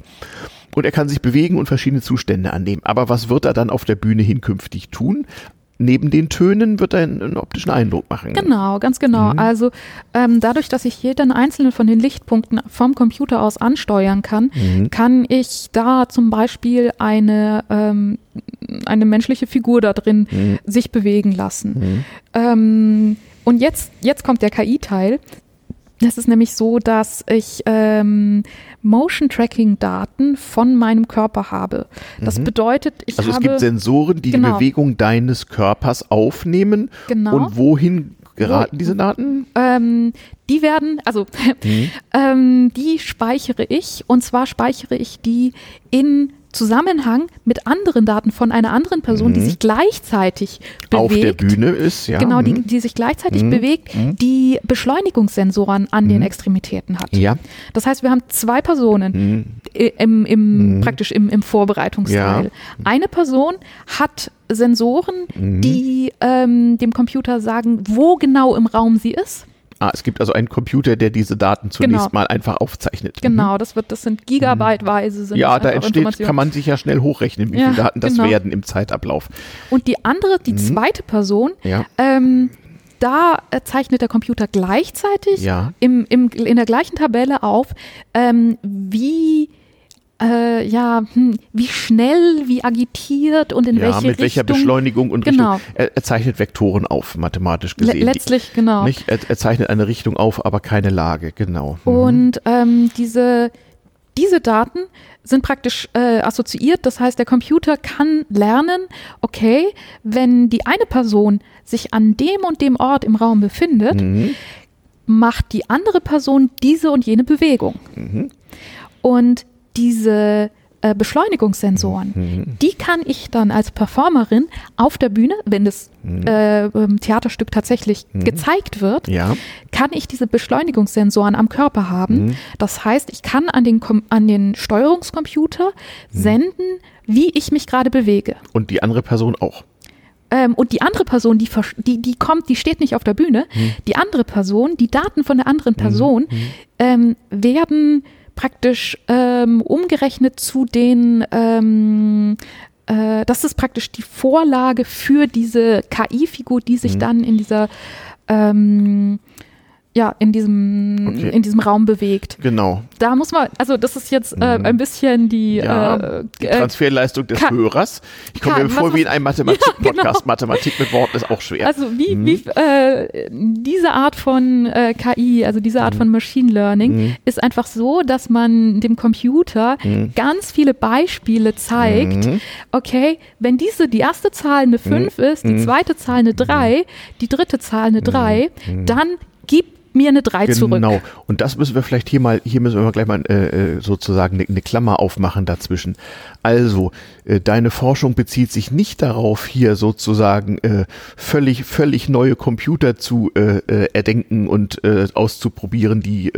Speaker 1: Und er kann sich bewegen und verschiedene Zustände annehmen. Aber was wird er dann auf der Bühne hinkünftig tun? Neben den Tönen wird er einen, einen optischen Eindruck machen.
Speaker 2: Genau, ganz genau.
Speaker 1: Mhm.
Speaker 2: Also ähm, dadurch, dass ich jeden einzelnen von den Lichtpunkten vom Computer aus ansteuern kann,
Speaker 1: Mhm.
Speaker 2: kann ich da zum Beispiel eine, ähm, eine menschliche Figur da drin
Speaker 1: Mhm.
Speaker 2: sich bewegen lassen.
Speaker 1: Mhm.
Speaker 2: Ähm, und jetzt, jetzt kommt der KI-Teil. Es ist nämlich so, dass ich ähm, Motion-Tracking-Daten von meinem Körper habe. Das
Speaker 1: Mhm.
Speaker 2: bedeutet, ich
Speaker 1: Also es
Speaker 2: habe
Speaker 1: gibt Sensoren, die die
Speaker 2: Genau.
Speaker 1: Bewegung deines Körpers aufnehmen.
Speaker 2: genau
Speaker 1: Und wohin geraten diese Daten?
Speaker 2: ähm, die werden, also ähm, die speichere ich und zwar speichere ich die in Zusammenhang mit anderen Daten von einer anderen Person, die
Speaker 1: Mhm.
Speaker 2: sich gleichzeitig bewegt.
Speaker 1: Auf der Bühne ist, ja.
Speaker 2: Genau, die,
Speaker 1: mhm.
Speaker 2: die sich gleichzeitig
Speaker 1: Mhm.
Speaker 2: bewegt,
Speaker 1: Mhm.
Speaker 2: die Beschleunigungssensoren an den
Speaker 1: Mhm.
Speaker 2: Extremitäten hat.
Speaker 1: Ja.
Speaker 2: Das heißt, wir haben zwei Personen
Speaker 1: Mhm.
Speaker 2: im, im,
Speaker 1: Mhm.
Speaker 2: praktisch im, im Vorbereitungsteil.
Speaker 1: Ja.
Speaker 2: Eine Person hat Sensoren,
Speaker 1: Mhm.
Speaker 2: die ähm, dem Computer sagen, wo genau im Raum sie ist.
Speaker 1: Ah, es gibt also einen Computer, der diese Daten zunächst
Speaker 2: Genau.
Speaker 1: mal einfach aufzeichnet.
Speaker 2: Genau, das wird, das sind gigabyteweise sind
Speaker 1: Mhm. Ja, da entsteht, kann man sich ja schnell hochrechnen, wie
Speaker 2: Ja,
Speaker 1: viele Daten das
Speaker 2: genau.
Speaker 1: werden im Zeitablauf.
Speaker 2: Und die andere, die zweite Person,
Speaker 1: Ja.
Speaker 2: ähm, da äh, zeichnet der Computer gleichzeitig
Speaker 1: Ja.
Speaker 2: im, im, in der gleichen Tabelle auf, ähm, wie äh, ja, hm, wie schnell, wie agitiert und in
Speaker 1: ja,
Speaker 2: welche
Speaker 1: mit welcher
Speaker 2: Richtung.
Speaker 1: Beschleunigung und
Speaker 2: Genau.
Speaker 1: Richtung. Er, er zeichnet Vektoren auf, mathematisch
Speaker 2: Le
Speaker 1: gesehen.
Speaker 2: letztlich, genau.
Speaker 1: Nicht? Er, er zeichnet eine Richtung auf, aber keine Lage, genau. Mhm.
Speaker 2: Und ähm, diese, diese Daten sind praktisch äh, assoziiert. Das heißt, der Computer kann lernen, okay, wenn die eine Person sich an dem und dem Ort im Raum befindet,
Speaker 1: Mhm.
Speaker 2: macht die andere Person diese und jene Bewegung.
Speaker 1: Mhm.
Speaker 2: Und diese äh, Beschleunigungssensoren,
Speaker 1: Mhm.
Speaker 2: die kann ich dann als Performerin auf der Bühne, wenn das äh, ähm, Theaterstück tatsächlich gezeigt wird,
Speaker 1: Ja.
Speaker 2: kann ich diese Beschleunigungssensoren am Körper haben.
Speaker 1: Mhm.
Speaker 2: Das heißt, ich kann an den, Kom an den Steuerungscomputer
Speaker 1: Mhm.
Speaker 2: senden, wie ich mich gerade bewege.
Speaker 1: Und die andere Person auch.
Speaker 2: Ähm, und die andere Person, die, die, die kommt, die steht nicht auf der Bühne.
Speaker 1: Mhm.
Speaker 2: Die andere Person, die Daten von der anderen Person ähm, werden praktisch ähm, umgerechnet zu den, ähm, äh, das ist praktisch die Vorlage für diese KI-Figur, die
Speaker 1: Mhm.
Speaker 2: sich dann in dieser ähm, ja, in diesem,
Speaker 1: Okay.
Speaker 2: in diesem Raum bewegt.
Speaker 1: Genau.
Speaker 2: Da muss man, also das ist jetzt äh, ein bisschen die,
Speaker 1: Ja,
Speaker 2: äh,
Speaker 1: die
Speaker 2: äh,
Speaker 1: Transferleistung des
Speaker 2: Ka-
Speaker 1: Hörers. Ich komme mir vor wie in einem Mathematik-Podcast.
Speaker 2: Ja, genau.
Speaker 1: Mathematik mit Worten ist auch schwer.
Speaker 2: Also wie,
Speaker 1: Mhm.
Speaker 2: wie äh, diese Art von äh, KI, also diese
Speaker 1: Mhm.
Speaker 2: Art von Machine Learning, ist einfach so, dass man dem Computer ganz viele Beispiele zeigt.
Speaker 1: Mhm.
Speaker 2: Okay, wenn diese die erste Zahl eine 5 ist, die zweite Zahl eine 3, die dritte Zahl eine 3, dann keep gib mir eine 3 zurück.
Speaker 1: Genau. Und das müssen wir vielleicht hier mal, hier müssen wir mal gleich mal äh, äh, sozusagen eine, eine Klammer aufmachen dazwischen. Also, äh, deine Forschung bezieht sich nicht darauf, hier sozusagen äh, völlig, völlig neue Computer zu äh, äh, erdenken und auszuprobieren, die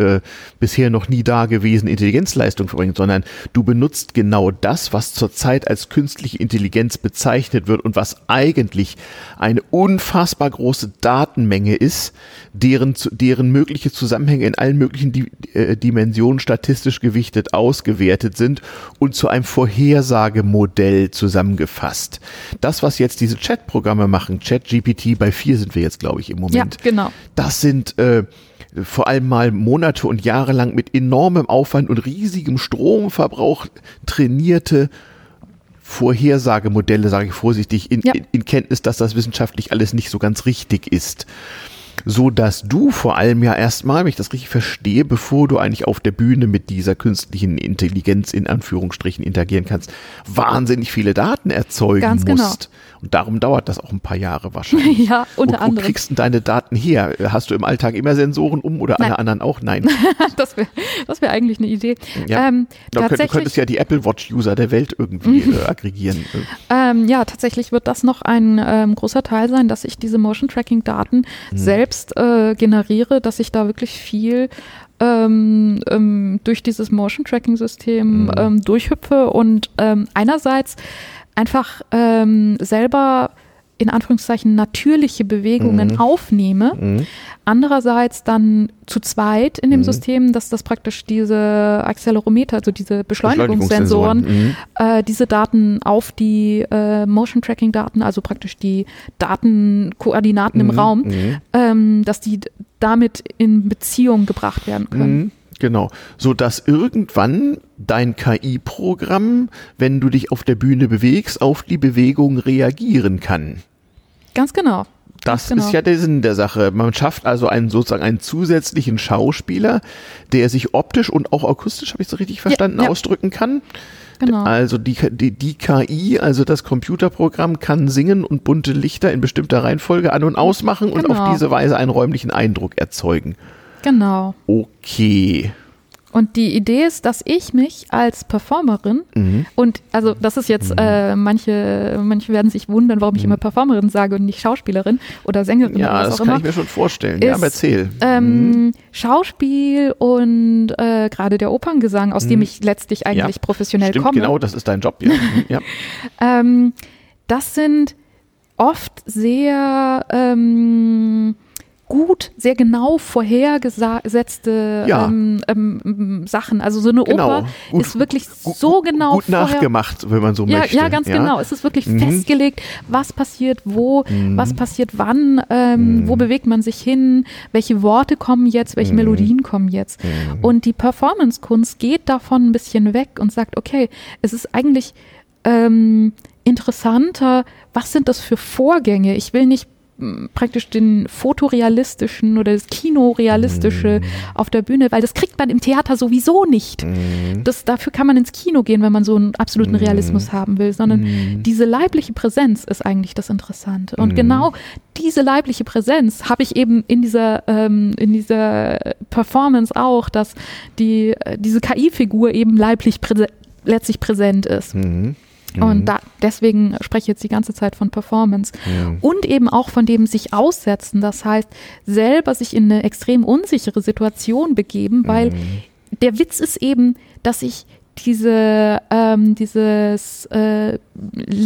Speaker 1: bisher noch nie dagewesene Intelligenzleistung verbringen, sondern du benutzt genau das, was zurzeit als künstliche Intelligenz bezeichnet wird und was eigentlich eine unfassbar große Datenmenge ist, deren, zu- deren mögliche Zusammenhänge in allen möglichen Di äh, Dimensionen statistisch gewichtet ausgewertet sind und zu einem Vorhersagemodell zusammengefasst. Das, was jetzt diese Chat-Programme machen, ChatGPT, bei vier sind wir jetzt, glaube ich, im
Speaker 2: Ja,
Speaker 1: Moment.
Speaker 2: genau.
Speaker 1: Das sind äh, vor allem mal Monate und Jahre lang mit enormem Aufwand und riesigem Stromverbrauch trainierte Vorhersagemodelle, sage ich vorsichtig, in,
Speaker 2: Ja.
Speaker 1: in Kenntnis, dass das wissenschaftlich alles nicht so ganz richtig ist. So dass du vor allem ja erstmal, wenn ich das richtig verstehe, bevor du eigentlich auf der Bühne mit dieser künstlichen Intelligenz in Anführungsstrichen interagieren kannst, wahnsinnig viele Daten erzeugen
Speaker 2: Ganz genau.
Speaker 1: Und darum dauert das auch ein paar Jahre wahrscheinlich.
Speaker 2: Ja, unter
Speaker 1: wo, wo
Speaker 2: anderem.
Speaker 1: kriegst du deine Daten her? Hast du im Alltag immer Sensoren um oder alle
Speaker 2: Nein.
Speaker 1: anderen auch? Nein.
Speaker 2: das wäre das wär eigentlich eine Idee.
Speaker 1: Ja.
Speaker 2: Ähm,
Speaker 1: Du könnt- du könntest ja die Apple Watch-User der Welt irgendwie äh, aggregieren.
Speaker 2: Ähm, ja, tatsächlich wird das noch ein ähm, großer Teil sein, dass ich diese Motion Tracking Daten
Speaker 1: Mhm.
Speaker 2: selbst äh, generiere, dass ich da wirklich viel ähm, ähm, durch dieses Motion Tracking System
Speaker 1: Mhm.
Speaker 2: ähm, durchhüpfe und ähm, einerseits einfach ähm, selber in Anführungszeichen natürliche Bewegungen
Speaker 1: Mhm.
Speaker 2: aufnehme. Andererseits dann zu zweit in dem
Speaker 1: Mhm.
Speaker 2: System, dass das praktisch diese Accelerometer, also diese Beschleunigungssensoren,
Speaker 1: Mhm.
Speaker 2: äh, diese Daten auf die äh, Motion Tracking Daten, also praktisch die Datenkoordinaten im
Speaker 1: Mhm,
Speaker 2: Raum,
Speaker 1: mhm.
Speaker 2: ähm, dass die damit in Beziehung gebracht werden können.
Speaker 1: Genau, so dass irgendwann dein KI-Programm, wenn du dich auf der Bühne bewegst, auf die Bewegung reagieren kann.
Speaker 2: Ganz genau.
Speaker 1: Das
Speaker 2: genau.
Speaker 1: ist ja der Sinn der Sache. Man schafft also einen sozusagen einen zusätzlichen Schauspieler, der sich optisch und auch akustisch, habe ich so richtig verstanden,
Speaker 2: ja.
Speaker 1: ausdrücken kann.
Speaker 2: Genau.
Speaker 1: Also die, die, die KI, also das Computerprogramm, kann singen und bunte Lichter in bestimmter Reihenfolge an- und ausmachen und
Speaker 2: Genau.
Speaker 1: auf diese Weise einen räumlichen Eindruck erzeugen.
Speaker 2: Genau.
Speaker 1: Okay.
Speaker 2: Und die Idee ist, dass ich mich als Performerin
Speaker 1: Mhm.
Speaker 2: und also das ist jetzt, äh, manche, manche werden sich wundern, warum ich immer Performerin sage und nicht Schauspielerin oder Sängerin
Speaker 1: Mhm. Ja,
Speaker 2: oder was
Speaker 1: das
Speaker 2: auch
Speaker 1: kann
Speaker 2: immer.
Speaker 1: ich mir schon vorstellen. ja,
Speaker 2: ist,
Speaker 1: aber erzähl.
Speaker 2: Ähm, Schauspiel und äh, gerade der Operngesang, aus dem ich letztlich eigentlich professionell
Speaker 1: Mhm. Stimmt,
Speaker 2: komme.
Speaker 1: genau, das ist dein Job. Ja. Mhm, ja.
Speaker 2: Ähm, das sind oft sehr ähm, gut, sehr genau vorhergesetzte
Speaker 1: Ja.
Speaker 2: ähm, ähm, Sachen. Also so eine
Speaker 1: Genau.
Speaker 2: Oper
Speaker 1: Gut-
Speaker 2: ist wirklich
Speaker 1: Gut,
Speaker 2: so genau
Speaker 1: gut nachgemacht, wenn man so
Speaker 2: ja,
Speaker 1: möchte.
Speaker 2: ja, ganz genau. Es ist wirklich
Speaker 1: Mhm.
Speaker 2: festgelegt, was passiert wo, was passiert wann, ähm,
Speaker 1: Mhm.
Speaker 2: wo bewegt man sich hin, welche Worte kommen jetzt, welche Melodien kommen jetzt.
Speaker 1: Mhm.
Speaker 2: Und die Performance-Kunst geht davon ein bisschen weg und sagt, okay, es ist eigentlich ähm, interessanter, was sind das für Vorgänge? Ich will nicht praktisch den fotorealistischen oder das Kinorealistische
Speaker 1: Mhm.
Speaker 2: auf der Bühne, weil das kriegt man im Theater sowieso nicht.
Speaker 1: Mhm.
Speaker 2: Das, dafür kann man ins Kino gehen, wenn man so einen absoluten Realismus haben will, sondern
Speaker 1: Mhm.
Speaker 2: diese leibliche Präsenz ist eigentlich das Interessante. Und genau diese leibliche Präsenz habe ich eben in dieser, ähm, in dieser Performance auch, dass die, äh, diese KI-Figur eben leiblich präse letztlich präsent ist.
Speaker 1: Mhm.
Speaker 2: Und da, deswegen spreche ich jetzt die ganze Zeit von Performance.
Speaker 1: Mhm.
Speaker 2: Und eben auch von dem sich aussetzen. Das heißt, selber sich in eine extrem unsichere Situation begeben, weil
Speaker 1: Mhm.
Speaker 2: der Witz ist eben, dass ich diese, ähm, dieses äh,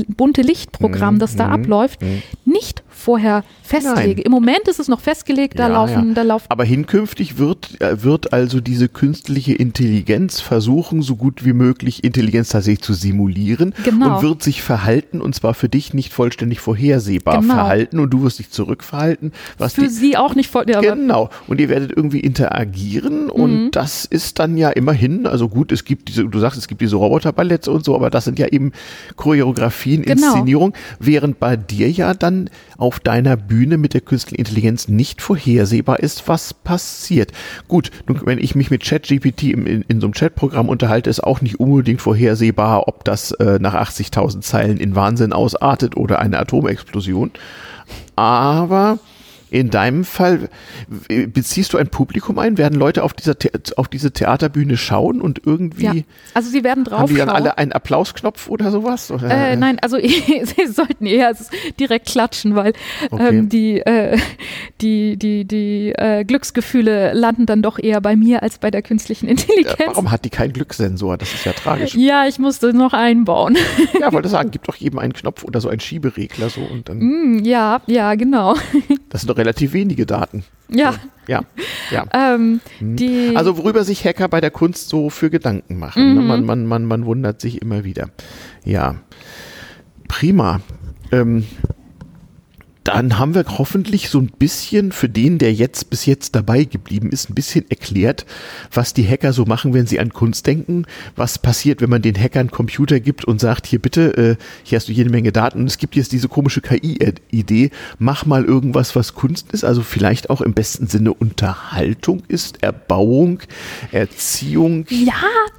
Speaker 2: bunte Lichtprogramm,
Speaker 1: Mhm,
Speaker 2: das da
Speaker 1: mhm,
Speaker 2: abläuft,
Speaker 1: mhm.
Speaker 2: nicht vorher festlege.
Speaker 1: Nein.
Speaker 2: Im Moment ist es noch festgelegt, da
Speaker 1: Ja,
Speaker 2: laufen,
Speaker 1: ja.
Speaker 2: da laufen
Speaker 1: Aber hinkünftig wird, äh, wird also diese künstliche Intelligenz versuchen, so gut wie möglich Intelligenz tatsächlich zu simulieren
Speaker 2: Genau.
Speaker 1: und wird sich verhalten und zwar für dich nicht vollständig vorhersehbar
Speaker 2: Genau.
Speaker 1: verhalten und du wirst dich zurückverhalten, was
Speaker 2: für
Speaker 1: die,
Speaker 2: sie auch nicht voll. Ja,
Speaker 1: Genau. Und ihr werdet irgendwie interagieren
Speaker 2: Mhm.
Speaker 1: und das ist dann ja immerhin, also gut, es gibt diese, du sagst, es gibt diese Roboterballetts und so, aber das sind ja eben Choreografien,
Speaker 2: Genau.
Speaker 1: Inszenierung, während bei dir ja dann auf deiner Bühne mit der künstlichen Intelligenz nicht vorhersehbar ist, was passiert. Gut, nun, wenn ich mich mit ChatGPT in, in, in so einem Chatprogramm unterhalte, ist auch nicht unbedingt vorhersehbar, ob das äh, nach 80.000 Zeilen in Wahnsinn ausartet oder eine Atomexplosion. Aber in deinem Fall äh, beziehst du ein Publikum ein? Werden Leute auf dieser The auf diese Theaterbühne schauen und irgendwie
Speaker 2: ja. Also sie werden
Speaker 1: haben die dann alle einen Applausknopf oder sowas? Oder?
Speaker 2: Äh, nein, also sie sollten eher direkt klatschen, weil
Speaker 1: Okay.
Speaker 2: ähm, die, äh, die, die, die äh, Glücksgefühle landen dann doch eher bei mir als bei der künstlichen Intelligenz.
Speaker 1: Warum hat die keinen Glückssensor? Das ist ja tragisch.
Speaker 2: Ja, ich musste noch einbauen.
Speaker 1: Ja, wollte sagen, gibt doch jedem einen Knopf oder so einen Schieberegler so und dann.
Speaker 2: Hm, ja, ja, genau.
Speaker 1: Das sind doch relativ wenige Daten.
Speaker 2: Ja,
Speaker 1: Ja, ja.
Speaker 2: ähm, die.
Speaker 1: Also worüber sich Hacker bei der Kunst so für Gedanken machen. Ne? Man, man, man, man wundert sich immer wieder. Ja. Prima. Ähm, dann haben wir hoffentlich so ein bisschen für den, der jetzt bis jetzt dabei geblieben ist, ein bisschen erklärt, was die Hacker so machen, wenn sie an Kunst denken, was passiert, wenn man den Hackern einen Computer gibt und sagt, hier bitte, äh, hier hast du jede Menge Daten und es gibt jetzt diese komische KI-Idee, mach mal irgendwas, was Kunst ist, also vielleicht auch im besten Sinne Unterhaltung ist, Erbauung, Erziehung.
Speaker 2: Ja,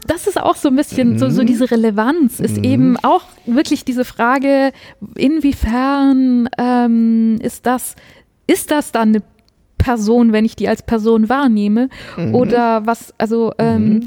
Speaker 2: das ist auch so ein bisschen so,
Speaker 1: Mhm.
Speaker 2: so diese Relevanz, ist eben auch wirklich diese Frage, inwiefern ähm, ist das, ist das dann eine Person, wenn ich die als Person wahrnehme?
Speaker 1: Mhm.
Speaker 2: Oder was, also ähm,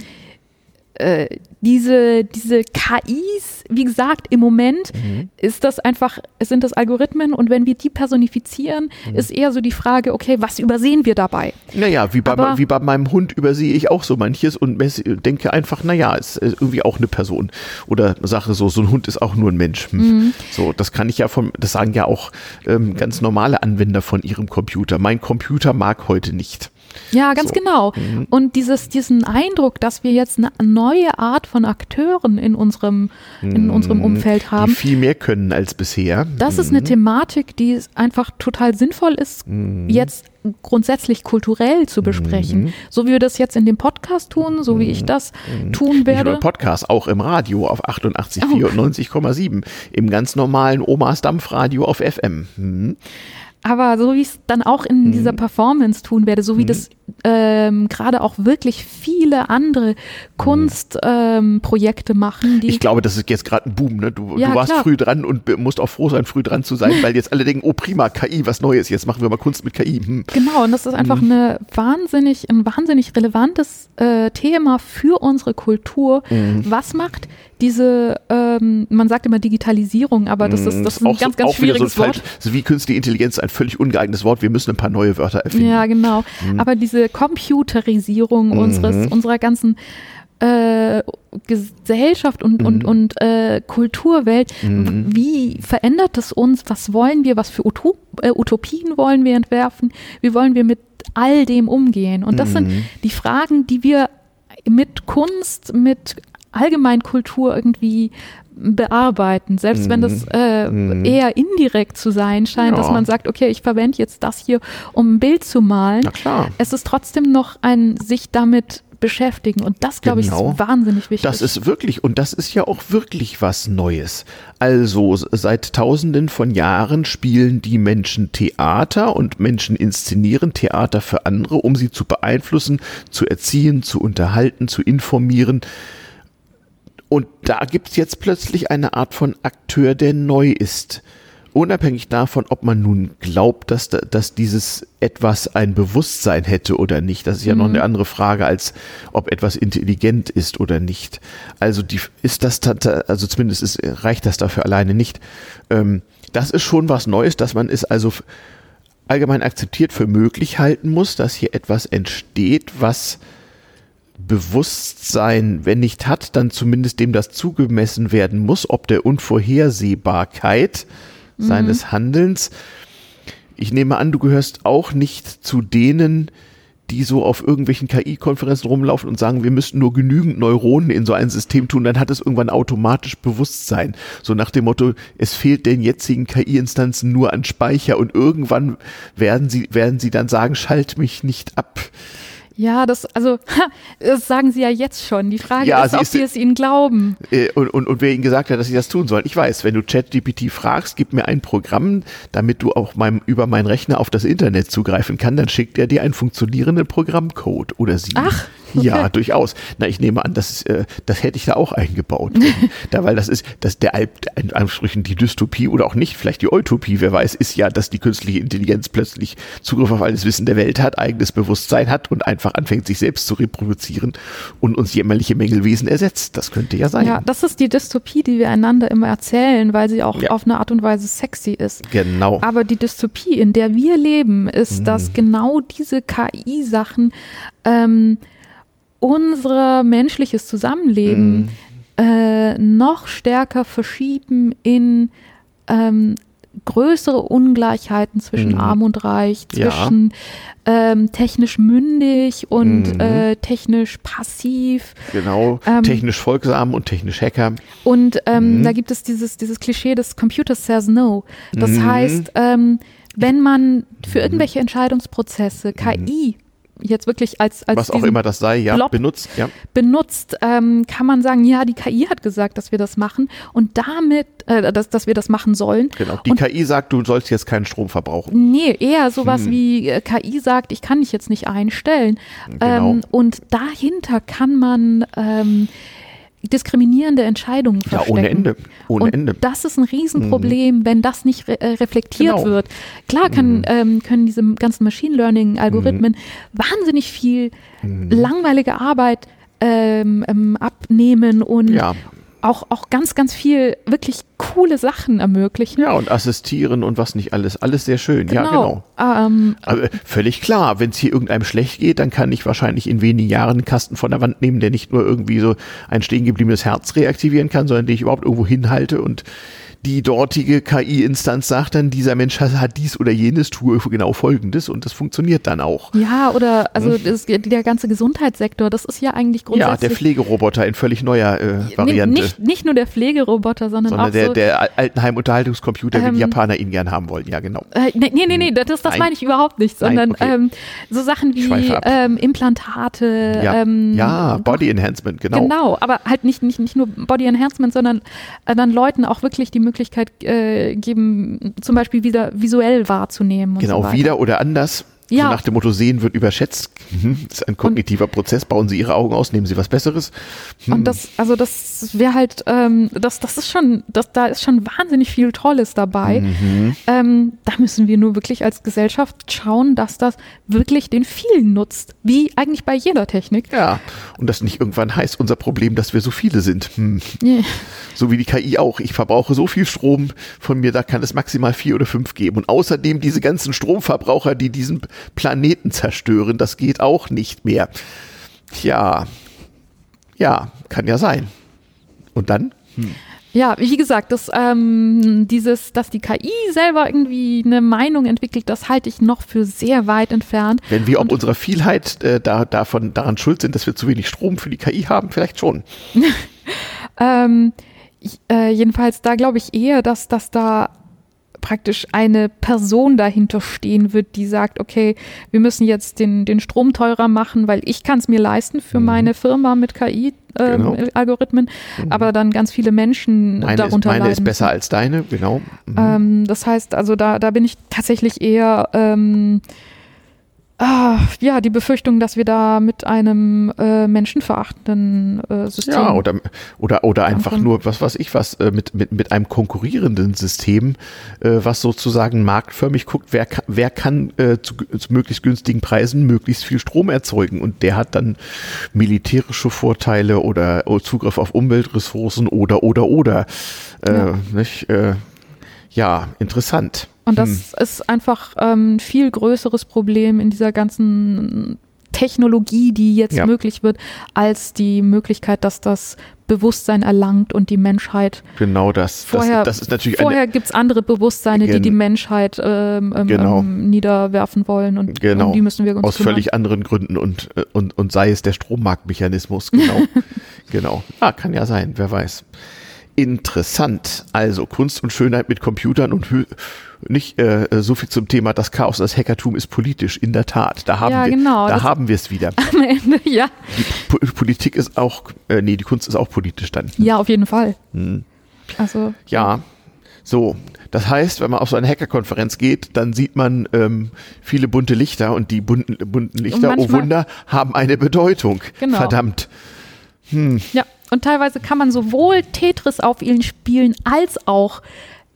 Speaker 2: äh, diese, diese KIs, wie gesagt, im Moment
Speaker 1: Mhm.
Speaker 2: ist das einfach, sind das Algorithmen und wenn wir die personifizieren,
Speaker 1: Mhm.
Speaker 2: ist eher so die Frage, okay, was übersehen wir dabei?
Speaker 1: Naja, wie bei,
Speaker 2: Aber-
Speaker 1: wie bei meinem Hund übersehe ich auch so manches und denke einfach, naja, ist äh, irgendwie auch eine Person. Oder sage so, so ein Hund ist auch nur ein Mensch. Hm.
Speaker 2: Mhm.
Speaker 1: So, das kann ich ja vom, das sagen ja auch ähm, ganz normale Anwender von ihrem Computer. Mein Computer mag heute nicht.
Speaker 2: Ja, ganz
Speaker 1: So.
Speaker 2: genau. Und dieses, diesen Eindruck, dass wir jetzt eine neue Art von Akteuren in unserem, in unserem Umfeld
Speaker 1: Die
Speaker 2: haben,
Speaker 1: viel mehr können als bisher.
Speaker 2: das ist eine Thematik, die einfach total sinnvoll ist, jetzt grundsätzlich kulturell zu besprechen. So wie wir das jetzt in dem Podcast tun, so wie ich das tun
Speaker 1: Nicht nur
Speaker 2: werde.
Speaker 1: im Podcast, auch im Radio auf 88,94,7. Im ganz normalen Omas Dampfradio auf FM. Hm.
Speaker 2: Aber so wie ich es dann auch in
Speaker 1: Mhm.
Speaker 2: dieser Performance tun werde, so wie
Speaker 1: Mhm.
Speaker 2: das ähm, gerade auch wirklich viele andere Kunstprojekte ähm, Projekte machen, die
Speaker 1: Ich glaube, das ist jetzt gerade ein Boom. Ne? Du,
Speaker 2: Ja,
Speaker 1: du warst
Speaker 2: klar.
Speaker 1: früh dran und musst auch froh sein, früh dran zu sein, weil jetzt alle denken, oh prima, KI, was Neues, jetzt machen wir mal Kunst mit KI. Hm.
Speaker 2: Genau, und das ist einfach
Speaker 1: Mhm.
Speaker 2: eine wahnsinnig, ein wahnsinnig relevantes äh, Thema für unsere Kultur.
Speaker 1: Mhm.
Speaker 2: Was macht diese, ähm, man sagt immer Digitalisierung, aber das ist, das ist ein ganz,
Speaker 1: so,
Speaker 2: ganz
Speaker 1: wieder so,
Speaker 2: schwieriges Wort.
Speaker 1: falsch, so wie künstliche Intelligenz ein völlig ungeeignetes Wort. Wir müssen ein paar neue Wörter erfinden.
Speaker 2: Ja, genau.
Speaker 1: Mhm.
Speaker 2: Aber diese Computerisierung unseres, unserer ganzen äh, Gesellschaft und, und,
Speaker 1: Mhm.
Speaker 2: und äh, Kulturwelt,
Speaker 1: Mhm.
Speaker 2: wie verändert es uns? Was wollen wir? Was für Uto äh, Utopien wollen wir entwerfen? Wie wollen wir mit all dem umgehen? Und das sind
Speaker 1: Mhm.
Speaker 2: die Fragen, die wir mit Kunst, mit Allgemeinkultur irgendwie bearbeiten, selbst wenn das äh,
Speaker 1: Mhm.
Speaker 2: eher indirekt zu sein scheint, dass
Speaker 1: Ja.
Speaker 2: man sagt, okay, ich verwende jetzt das hier, um ein Bild zu malen.
Speaker 1: Na klar.
Speaker 2: Es ist trotzdem noch ein sich damit beschäftigen und das, glaube ich,
Speaker 1: Genau.
Speaker 2: ist wahnsinnig wichtig.
Speaker 1: Das ist wirklich, und das ist ja auch wirklich was Neues. Also seit tausenden von Jahren spielen die Menschen Theater und Menschen inszenieren Theater für andere, um sie zu beeinflussen, zu erziehen, zu unterhalten, zu informieren. Und da gibt's jetzt plötzlich eine Art von Akteur, der neu ist. Unabhängig davon, ob man nun glaubt, dass, da, dass dieses etwas ein Bewusstsein hätte oder nicht, das ist ja noch eine andere Frage, als ob etwas intelligent ist oder nicht. Also die, ist das, also zumindest ist, reicht das dafür alleine nicht. Ähm, das ist schon was Neues, dass man es also allgemein akzeptiert für möglich halten muss, dass hier etwas entsteht, was Bewusstsein, wenn nicht hat, dann zumindest dem das zugemessen werden muss, ob der Unvorhersehbarkeit seines Handelns. Ich nehme an, du gehörst auch nicht zu denen, die so auf irgendwelchen KI-Konferenzen rumlaufen und sagen, wir müssten nur genügend Neuronen in so ein System tun, dann hat es irgendwann automatisch Bewusstsein. So nach dem Motto, es fehlt den jetzigen KI-Instanzen nur an Speicher und irgendwann werden sie, werden sie dann sagen, schalt mich nicht ab.
Speaker 2: Ja, das, also, das sagen sie ja jetzt schon. Die Frage
Speaker 1: Ja,
Speaker 2: ist, ob
Speaker 1: ist-
Speaker 2: sie es ihnen glauben.
Speaker 1: Äh, und, und, und wer ihnen gesagt hat, dass sie das tun sollen. Ich weiß, wenn du ChatGPT fragst, gib mir ein Programm, damit du auch meinem, über meinen Rechner auf das Internet zugreifen kann, dann schickt er dir einen funktionierenden Programmcode oder sie.
Speaker 2: Ach,
Speaker 1: Ja, durchaus. Na, ich nehme an, das, äh, das hätte ich da auch eingebaut. Da, weil das ist, dass der Alp, in Anführungsstrichen die Dystopie oder auch nicht, vielleicht die Utopie, wer weiß, ist ja, dass die künstliche Intelligenz plötzlich Zugriff auf alles Wissen der Welt hat, eigenes Bewusstsein hat und einfach anfängt, sich selbst zu reproduzieren und uns jämmerliche Mängelwesen ersetzt. Das könnte ja sein.
Speaker 2: Ja, das ist die Dystopie, die wir einander immer erzählen, weil sie auch
Speaker 1: Ja.
Speaker 2: auf eine Art und Weise sexy ist.
Speaker 1: Genau.
Speaker 2: Aber die Dystopie, in der wir leben, ist,
Speaker 1: Mhm.
Speaker 2: dass genau diese KI-Sachen ähm, unser menschliches Zusammenleben
Speaker 1: Mhm.
Speaker 2: äh, noch stärker verschieben in ähm, größere Ungleichheiten zwischen
Speaker 1: Mhm.
Speaker 2: Arm und Reich,
Speaker 1: Ja.
Speaker 2: zwischen ähm, technisch mündig und
Speaker 1: Mhm.
Speaker 2: äh, technisch passiv.
Speaker 1: Genau.
Speaker 2: Ähm,
Speaker 1: technisch folgsam und technisch Hacker.
Speaker 2: Und ähm,
Speaker 1: Mhm.
Speaker 2: da gibt es dieses, dieses Klischee des Computer says no. Das
Speaker 1: Mhm.
Speaker 2: heißt, ähm, wenn man für irgendwelche Entscheidungsprozesse KI jetzt wirklich als, als.
Speaker 1: Was auch immer das sei, ja,
Speaker 2: Blob
Speaker 1: benutzt. Ja.
Speaker 2: benutzt, ähm, kann man sagen, ja, die KI hat gesagt, dass wir das machen und damit, äh, dass, dass wir das machen sollen.
Speaker 1: Genau. Die
Speaker 2: Und-
Speaker 1: KI sagt, du sollst jetzt keinen Strom verbrauchen.
Speaker 2: Nee, eher sowas
Speaker 1: Hm.
Speaker 2: wie äh, KI sagt, ich kann dich jetzt nicht einstellen.
Speaker 1: Genau.
Speaker 2: Ähm, und dahinter kann man ähm, diskriminierende Entscheidungen
Speaker 1: Ja,
Speaker 2: verstecken.
Speaker 1: ohne Ende. Ohne
Speaker 2: und
Speaker 1: Ende.
Speaker 2: das ist ein Riesenproblem, wenn das nicht re äh, reflektiert
Speaker 1: Genau.
Speaker 2: wird. Klar kann,
Speaker 1: Mhm.
Speaker 2: ähm, können diese ganzen Machine Learning-Algorithmen wahnsinnig viel langweilige Arbeit ähm, ähm, abnehmen und
Speaker 1: Ja.
Speaker 2: Auch, auch ganz, ganz viel wirklich coole Sachen ermöglichen.
Speaker 1: Ja, und assistieren und was nicht alles. Alles sehr schön. Ja, genau.
Speaker 2: Ähm,
Speaker 1: Aber völlig klar, wenn es hier irgendeinem schlecht geht, dann kann ich wahrscheinlich in wenigen Jahren einen Kasten von der Wand nehmen, der nicht nur irgendwie so ein stehen gebliebenes Herz reaktivieren kann, sondern den ich überhaupt irgendwo hinhalte und die dortige KI-Instanz sagt dann, dieser Mensch hat, dies oder jenes, tue genau folgendes und das funktioniert dann auch.
Speaker 2: ja, oder also das, der ganze Gesundheitssektor, das ist ja eigentlich
Speaker 1: Hm? Ja, der
Speaker 2: grundsätzlich
Speaker 1: Pflegeroboter in völlig neuer äh, Variante.
Speaker 2: Nicht, nicht nur der Pflegeroboter, sondern,
Speaker 1: sondern
Speaker 2: auch
Speaker 1: der,
Speaker 2: so,
Speaker 1: der Altenheim-Unterhaltungscomputer, wie
Speaker 2: Ähm,
Speaker 1: die Japaner ihn gern haben wollen. Ja, genau.
Speaker 2: Äh, nee, nee, nee, nee, das, das
Speaker 1: Nein.
Speaker 2: meine ich überhaupt nicht, sondern
Speaker 1: okay.
Speaker 2: ähm, so Sachen wie ähm, Implantate.
Speaker 1: Ja,
Speaker 2: ähm,
Speaker 1: ja Body Enhancement, genau.
Speaker 2: Genau, aber halt nicht, nicht, nicht nur Body Enhancement, sondern äh, dann Leuten auch wirklich die Möglichkeit äh, geben, zum Beispiel wieder visuell wahrzunehmen.
Speaker 1: genau,
Speaker 2: so
Speaker 1: wieder oder anders.
Speaker 2: Ja.
Speaker 1: So nach dem Motto, sehen wird überschätzt. Mhm. Das ist ein kognitiver und, Prozess. Bauen Sie Ihre Augen aus, nehmen Sie was Besseres.
Speaker 2: Hm. Und das, also das wäre halt, ähm, das, das ist schon, das, da ist schon wahnsinnig viel Tolles dabei. Mhm. Ähm, da müssen wir nur wirklich als Gesellschaft schauen, dass das wirklich den vielen nutzt. Wie eigentlich bei jeder Technik.
Speaker 1: Ja. Und das nicht irgendwann heißt, unser Problem, dass wir so viele sind. Hm. Yeah. So wie die KI auch. Ich verbrauche so viel Strom von mir, da kann es maximal vier oder fünf geben. Und außerdem diese ganzen Stromverbraucher, die diesen Planeten zerstören. Das geht auch nicht mehr. Tja, ja, kann ja sein. Und dann? Hm.
Speaker 2: Ja, wie gesagt, das, ähm, dieses, dass die KI selber irgendwie eine Meinung entwickelt, das halte ich noch für sehr weit entfernt.
Speaker 1: Wenn wir ob unserer Vielheit äh, da, davon, daran schuld sind, dass wir zu wenig Strom für die KI haben, vielleicht schon.
Speaker 2: ähm, äh, jedenfalls, da glaube ich eher, dass, dass da praktisch eine Person dahinter stehen wird, die sagt, okay, wir müssen jetzt den, den Strom teurer machen, weil ich kann es mir leisten für mhm. meine Firma mit KI-Algorithmen, ähm, mhm. aber dann ganz viele Menschen
Speaker 1: meine
Speaker 2: darunter
Speaker 1: ist, meine
Speaker 2: leiden.
Speaker 1: ist besser als deine, genau.
Speaker 2: Mhm. Ähm, das heißt, also da, da bin ich tatsächlich eher ähm, ah, ja, die Befürchtung, dass wir da mit einem äh, menschenverachtenden äh, System.
Speaker 1: Ja, oder, oder, oder einfach nur, was weiß ich was, äh, mit, mit, mit einem konkurrierenden System, äh, was sozusagen marktförmig guckt, wer, wer kann äh, zu, zu möglichst günstigen Preisen möglichst viel Strom erzeugen. Und der hat dann militärische Vorteile oder Zugriff auf Umweltressourcen oder, oder, oder. Äh, ja. Nicht? Äh, ja, interessant.
Speaker 2: Und das hm. ist einfach ein ähm, viel größeres Problem in dieser ganzen Technologie, die jetzt ja. möglich wird, als die Möglichkeit, dass das Bewusstsein erlangt und die Menschheit.
Speaker 1: Genau das.
Speaker 2: Vorher,
Speaker 1: das, das ist natürlich
Speaker 2: vorher gibt es andere Bewusstseine, die die Menschheit ähm, ähm, genau. ähm, niederwerfen wollen und
Speaker 1: genau.
Speaker 2: um die müssen wir uns
Speaker 1: Aus kümmern. völlig anderen Gründen und, und, und sei es der Strommarktmechanismus. Genau. genau. Ah, kann ja sein, wer weiß. Interessant. Also Kunst und Schönheit mit Computern und nicht äh, so viel zum Thema das Chaos, das Hackertum ist politisch. In der Tat, da haben
Speaker 2: ja,
Speaker 1: wir,
Speaker 2: genau,
Speaker 1: da haben wir es wieder.
Speaker 2: Am Ende, ja.
Speaker 1: Die po Politik ist auch, äh, nee, die Kunst ist auch politisch dann.
Speaker 2: Ja, auf jeden Fall.
Speaker 1: Hm. Also ja, so. Das heißt, wenn man auf so eine Hackerkonferenz geht, dann sieht man ähm, viele bunte Lichter und die bunten, bunten Lichter, oh Wunder, haben eine Bedeutung. Genau. Verdammt.
Speaker 2: Hm. Ja, und teilweise kann man sowohl Tetris auf ihnen spielen, als auch,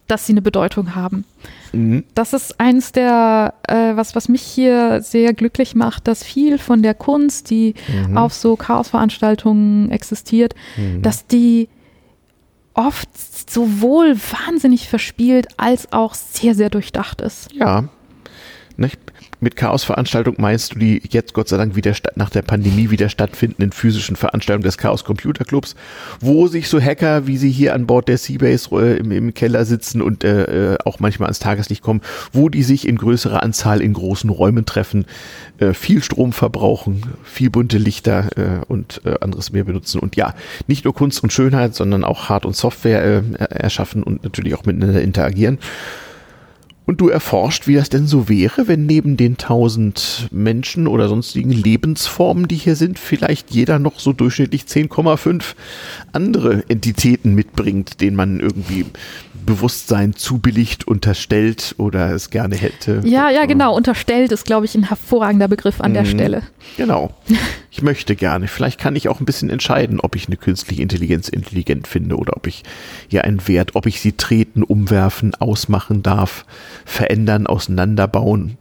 Speaker 2: dass sie eine Bedeutung haben. Mhm. Das ist eins der, äh, was, was mich hier sehr glücklich macht, dass viel von der Kunst, die mhm. auf so Chaosveranstaltungen existiert, mhm. dass die oft sowohl wahnsinnig verspielt als auch sehr, sehr durchdacht ist.
Speaker 1: Ja. Nicht? Mit Chaos-Veranstaltung meinst du die jetzt Gott sei Dank wieder nach der Pandemie wieder stattfindenden physischen Veranstaltungen des Chaos Computer Clubs, wo sich so Hacker, wie sie hier an Bord der Seabase äh, im, im, Keller sitzen und äh, äh, auch manchmal ans Tageslicht kommen, wo die sich in größerer Anzahl in großen Räumen treffen, äh, viel Strom verbrauchen, viel bunte Lichter äh, und äh, anderes mehr benutzen und ja, nicht nur Kunst und Schönheit, sondern auch Hard- und Software erschaffen und natürlich auch miteinander interagieren. Und du erforscht, wie das denn so wäre, wenn neben den tausend Menschen oder sonstigen Lebensformen, die hier sind, vielleicht jeder noch so durchschnittlich 10,5 andere Entitäten mitbringt, denen man irgendwie Bewusstsein zubilligt, unterstellt oder es gerne hätte.
Speaker 2: Ja, ja, genau. Unterstellt ist, glaube ich, ein hervorragender Begriff an der mhm. Stelle.
Speaker 1: Genau. Ich möchte gerne. Vielleicht kann ich auch ein bisschen entscheiden, ob ich eine künstliche Intelligenz intelligent finde oder ob ich ihr einen Wert, ob ich sie treten, umwerfen, ausmachen darf, verändern, auseinanderbauen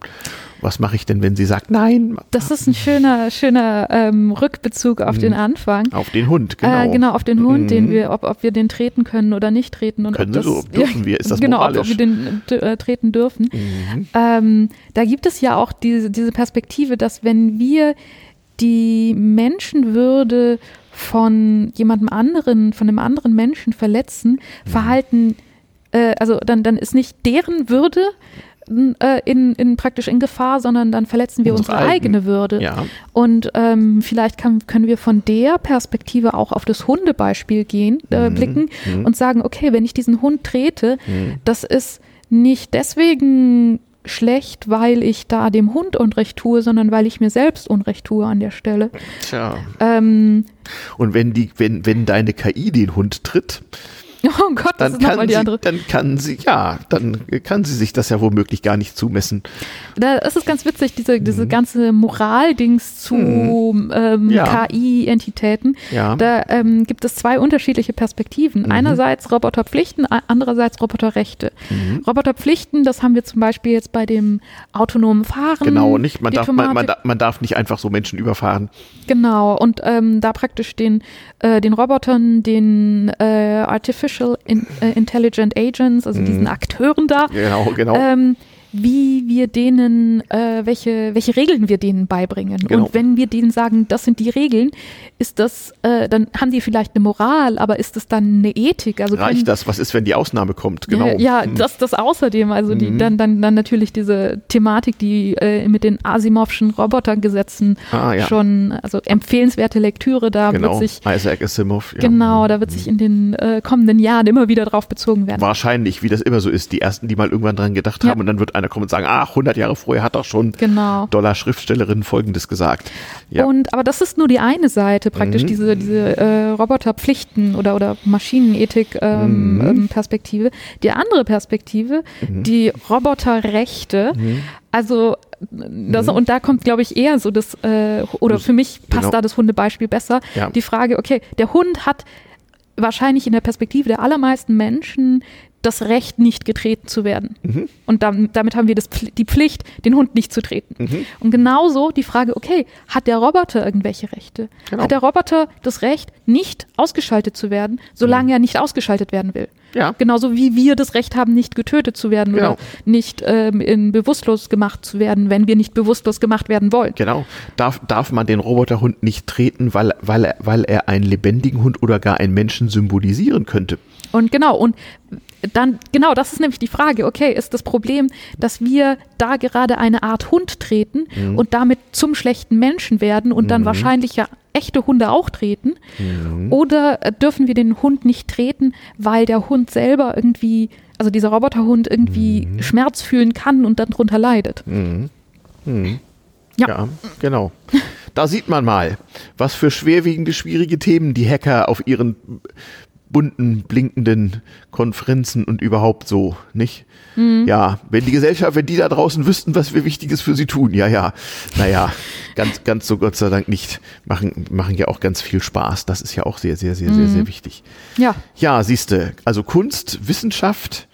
Speaker 1: was mache ich denn, wenn sie sagt, nein?
Speaker 2: Das ist ein schöner, schöner ähm, Rückbezug auf mhm. den Anfang.
Speaker 1: Auf den Hund, genau.
Speaker 2: Äh, genau, auf den Hund, mhm. den wir, ob, ob wir den treten können oder nicht treten. Und
Speaker 1: können
Speaker 2: das,
Speaker 1: so, dürfen ja, wir, ist das
Speaker 2: genau,
Speaker 1: moralisch?
Speaker 2: Ob, ob wir den äh, treten dürfen. Mhm. Ähm, da gibt es ja auch diese, diese Perspektive, dass wenn wir die Menschenwürde von jemandem anderen, von einem anderen Menschen verletzen, mhm. verhalten, äh, also dann, dann ist nicht deren Würde äh, in, in praktisch in Gefahr, sondern dann verletzen wir unsere, unsere eigene Würde.
Speaker 1: Ja.
Speaker 2: Und ähm, vielleicht kann, können wir von der Perspektive auch auf das Hundebeispiel gehen, äh, mhm. blicken mhm. und sagen, okay, wenn ich diesen Hund trete, mhm. das ist nicht deswegen schlecht, weil ich da dem Hund Unrecht tue, sondern weil ich mir selbst Unrecht tue an der Stelle.
Speaker 1: Tja. Ähm, und wenn die, wenn, wenn deine KI den Hund tritt,
Speaker 2: Oh Gott, das
Speaker 1: dann
Speaker 2: ist nochmal
Speaker 1: kann
Speaker 2: die
Speaker 1: sie,
Speaker 2: andere.
Speaker 1: dann kann sie, ja, dann kann sie sich das ja womöglich gar nicht zumessen.
Speaker 2: Da ist es ganz witzig, diese, diese ganze Moraldings zu ähm,
Speaker 1: Mhm. Ja.
Speaker 2: KI-Entitäten.
Speaker 1: Ja.
Speaker 2: Da ähm, gibt es zwei unterschiedliche Perspektiven.
Speaker 1: Mhm.
Speaker 2: Einerseits Roboterpflichten, andererseits Roboterrechte.
Speaker 1: Mhm.
Speaker 2: Roboterpflichten, das haben wir zum Beispiel jetzt bei dem autonomen Fahren.
Speaker 1: Genau, nicht, man darf, man, man, man darf nicht einfach so Menschen überfahren.
Speaker 2: Genau, und ähm, da praktisch den, äh, den Robotern, den äh, Artificial in, äh, Intelligent Agents, also diesen Akteuren da,
Speaker 1: Genau, Mhm. genau.
Speaker 2: ähm, wie wir denen, äh, welche, welche Regeln wir denen beibringen.
Speaker 1: Genau.
Speaker 2: Und wenn wir denen sagen, das sind die Regeln, ist das, äh, dann haben die vielleicht eine Moral, aber ist das dann eine Ethik? Also können-
Speaker 1: Reicht das? Was ist, wenn die Ausnahme kommt? Genau.
Speaker 2: ja, ja das, das außerdem, also die,
Speaker 1: Mhm.
Speaker 2: dann, dann, dann natürlich diese Thematik, die äh, mit den Asimovschen Robotergesetzen
Speaker 1: Ah, ja.
Speaker 2: schon, also empfehlenswerte Lektüre, da
Speaker 1: genau.
Speaker 2: wird sich,
Speaker 1: Isaac Asimov. Ja.
Speaker 2: genau, da wird sich in den äh, kommenden Jahren immer wieder drauf bezogen werden.
Speaker 1: Wahrscheinlich, wie das immer so ist, die ersten, die mal irgendwann dran gedacht haben und dann wird einer kommen und sagen, ach, 100 Jahre vorher hat doch schon
Speaker 2: Genau.
Speaker 1: Dollar Schriftstellerin Folgendes gesagt. Ja.
Speaker 2: Und aber das ist nur die eine Seite, praktisch
Speaker 1: Mhm.
Speaker 2: diese, diese äh, Roboterpflichten oder, oder Maschinenethik ähm,
Speaker 1: Mhm.
Speaker 2: ähm, Perspektive. Die andere Perspektive, die Roboterrechte.
Speaker 1: Mhm.
Speaker 2: Also das, und da kommt, glaube ich, eher so das, äh, oder für mich passt
Speaker 1: genau.
Speaker 2: da das Hundebeispiel besser.
Speaker 1: Ja.
Speaker 2: Die Frage, okay, der Hund hat wahrscheinlich in der Perspektive der allermeisten Menschen das Recht, nicht getreten zu werden.
Speaker 1: Mhm.
Speaker 2: Und dam- damit haben wir das, die Pflicht, den Hund nicht zu treten.
Speaker 1: Mhm.
Speaker 2: Und genauso die Frage, okay, hat der Roboter irgendwelche Rechte?
Speaker 1: Genau.
Speaker 2: Hat der Roboter das Recht, nicht ausgeschaltet zu werden, solange er nicht ausgeschaltet werden will?
Speaker 1: ja.
Speaker 2: Genauso wie wir das Recht haben, nicht getötet zu werden
Speaker 1: Genau.
Speaker 2: oder nicht ähm, in bewusstlos gemacht zu werden, wenn wir nicht bewusstlos gemacht werden wollen.
Speaker 1: Genau. Darf, darf man den Roboterhund nicht treten, weil, weil, er, weil er einen lebendigen Hund oder gar einen Menschen symbolisieren könnte?
Speaker 2: Und genau, und dann, genau, das ist nämlich die Frage, okay, ist das Problem, dass wir da gerade eine Art Hund treten
Speaker 1: Mhm.
Speaker 2: und damit zum schlechten Menschen werden und dann wahrscheinlich ja echte Hunde auch treten?
Speaker 1: Mhm.
Speaker 2: Oder äh, dürfen wir den Hund nicht treten, weil der Hund selber irgendwie, also dieser Roboterhund irgendwie
Speaker 1: Mhm.
Speaker 2: Schmerz fühlen kann und dann drunter leidet? Ja.
Speaker 1: Ja, genau. Da sieht man mal, was für schwerwiegende, schwierige Themen die Hacker auf ihren bunten, blinkenden Konferenzen und überhaupt so, nicht?
Speaker 2: Mhm.
Speaker 1: Ja, wenn die Gesellschaft, wenn die da draußen wüssten, was wir Wichtiges für sie tun, ja, ja. Naja, ganz, ganz so Gott sei Dank nicht. Machen, machen ja auch ganz viel Spaß. Das ist ja auch sehr, sehr, sehr, sehr,
Speaker 2: Mhm.
Speaker 1: sehr wichtig.
Speaker 2: Ja,
Speaker 1: Ja, siehste, also Kunst, Wissenschaft,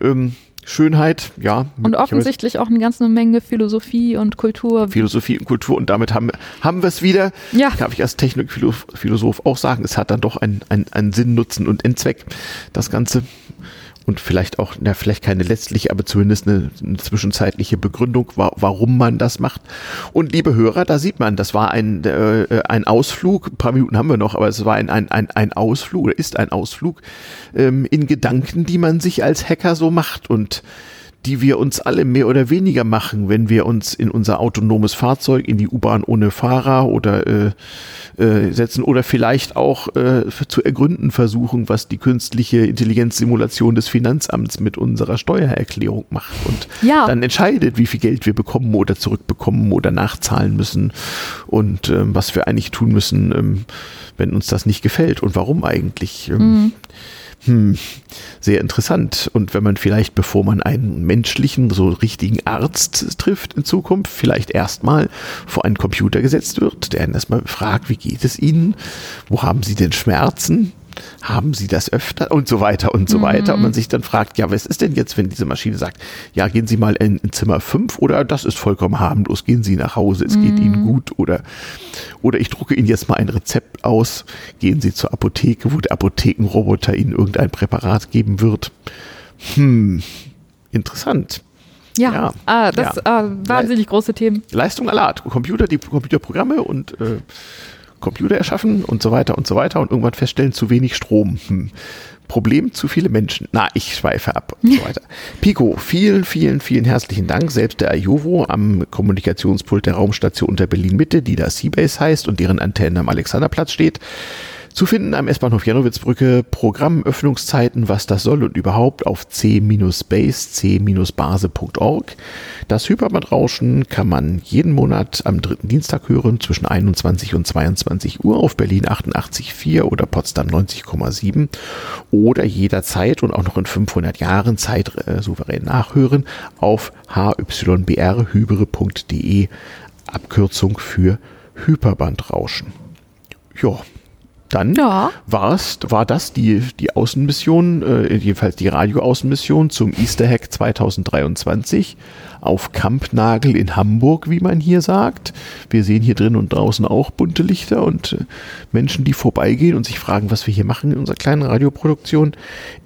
Speaker 1: ähm, Schönheit, ja.
Speaker 2: und offensichtlich auch eine ganze Menge Philosophie und Kultur.
Speaker 1: Philosophie und Kultur und damit haben, haben wir es wieder.
Speaker 2: Ja.
Speaker 1: Darf ich als Technikphilosoph auch sagen, es hat dann doch einen, einen, einen Sinn, Nutzen und Endzweck, das Ganze. Und vielleicht auch, na, vielleicht keine letztliche, aber zumindest eine, eine zwischenzeitliche Begründung, wa warum man das macht. Und liebe Hörer, da sieht man, das war ein, äh, ein Ausflug, ein paar Minuten haben wir noch, aber es war ein, ein, ein, ein Ausflug oder ist ein Ausflug ähm, in Gedanken, die man sich als Hacker so macht und die wir uns alle mehr oder weniger machen, wenn wir uns in unser autonomes Fahrzeug, in die U-Bahn ohne Fahrer oder äh, äh, setzen oder vielleicht auch äh, zu ergründen versuchen, was die künstliche Intelligenzsimulation des Finanzamts mit unserer Steuererklärung macht und
Speaker 2: Ja.
Speaker 1: dann entscheidet, wie viel Geld wir bekommen oder zurückbekommen oder nachzahlen müssen und ähm, was wir eigentlich tun müssen, ähm, wenn uns das nicht gefällt und warum eigentlich. Ähm, hm, sehr interessant. Und wenn man vielleicht, bevor man einen menschlichen, so richtigen Arzt trifft in Zukunft, vielleicht erstmal vor einen Computer gesetzt wird, der einen erstmal fragt, wie geht es Ihnen? Wo haben Sie denn Schmerzen? Haben Sie das öfter? Und so weiter und so weiter. Und man sich dann fragt, ja, was ist denn jetzt, wenn diese Maschine sagt, ja, gehen Sie mal in, in Zimmer 5 oder das ist vollkommen harmlos, gehen Sie nach Hause, es geht Ihnen gut oder, oder ich drucke Ihnen jetzt mal ein Rezept aus, gehen Sie zur Apotheke, wo der Apothekenroboter Ihnen irgendein Präparat geben wird. Hm, interessant.
Speaker 2: Ja,
Speaker 1: Ja.
Speaker 2: Ah, das
Speaker 1: Ja.
Speaker 2: Ah, wahnsinnig große Themen.
Speaker 1: Leistung aller Art. Computer, die Computerprogramme und äh, Computer erschaffen und so weiter und so weiter und irgendwann feststellen, zu wenig Strom. Hm. Problem, zu viele Menschen. Na, ich schweife ab und so weiter. Pico, vielen, vielen, vielen herzlichen Dank. Selbst der Ajovo am Kommunikationspult der Raumstation unter Berlin Mitte, die da Seabase heißt und deren Antenne am Alexanderplatz steht, Zu finden am S-Bahnhof Janowitzbrücke Programmöffnungszeiten, was das soll und überhaupt auf c-base, c-base.org. Das Hyperbandrauschen kann man jeden Monat am dritten Dienstag hören zwischen 21 und 22 Uhr auf Berlin 88,4 oder Potsdam 90,7 oder jederzeit und auch noch in 500 Jahren Zeit äh, souverän nachhören auf hybrhybre.de Abkürzung für Hyperbandrauschen. Ja, dann ja. war das die, die Außenmission, äh, jedenfalls die Radioaußenmission zum Easter Hack 2023 auf Kampnagel in Hamburg, wie man hier sagt. Wir sehen hier drin und draußen auch bunte Lichter und äh, Menschen, die vorbeigehen und sich fragen, was wir hier machen in unserer kleinen Radioproduktion.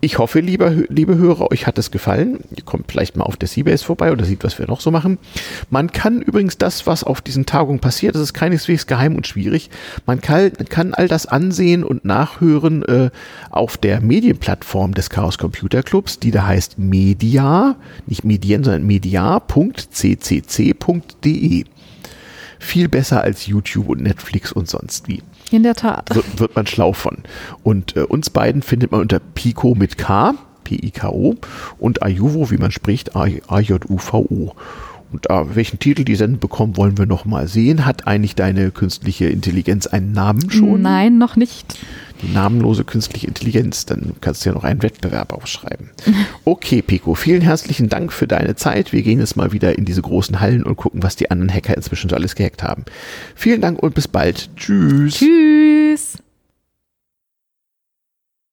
Speaker 1: Ich hoffe, lieber, liebe Hörer, euch hat es gefallen. Ihr kommt vielleicht mal auf der Seabase vorbei oder sieht, was wir noch so machen. Man kann übrigens das, was auf diesen Tagungen passiert, das ist keineswegs geheim und schwierig. Man kann, kann all das ansehen und nachhören äh, auf der Medienplattform des Chaos Computer Clubs, die da heißt Media, nicht Medien, sondern Media www.ccc.de. Viel besser als YouTube und Netflix und sonst wie.
Speaker 2: In der Tat.
Speaker 1: Wird, wird man schlau von. Und äh, uns beiden findet man unter Pico mit K, P-I-K-O, und Ayuvo, wie man spricht, A-J-U-V-O. Und äh, welchen Titel die Sendung bekommen, wollen wir noch mal sehen. Hat eigentlich deine künstliche Intelligenz einen Namen schon?
Speaker 2: Nein, noch nicht
Speaker 1: die namenlose künstliche Intelligenz, dann kannst du ja noch einen Wettbewerb aufschreiben. Okay, Pico, vielen herzlichen Dank für deine Zeit. Wir gehen jetzt mal wieder in diese großen Hallen und gucken, was die anderen Hacker inzwischen so alles gehackt haben. Vielen Dank und bis bald. Tschüss. Tschüss.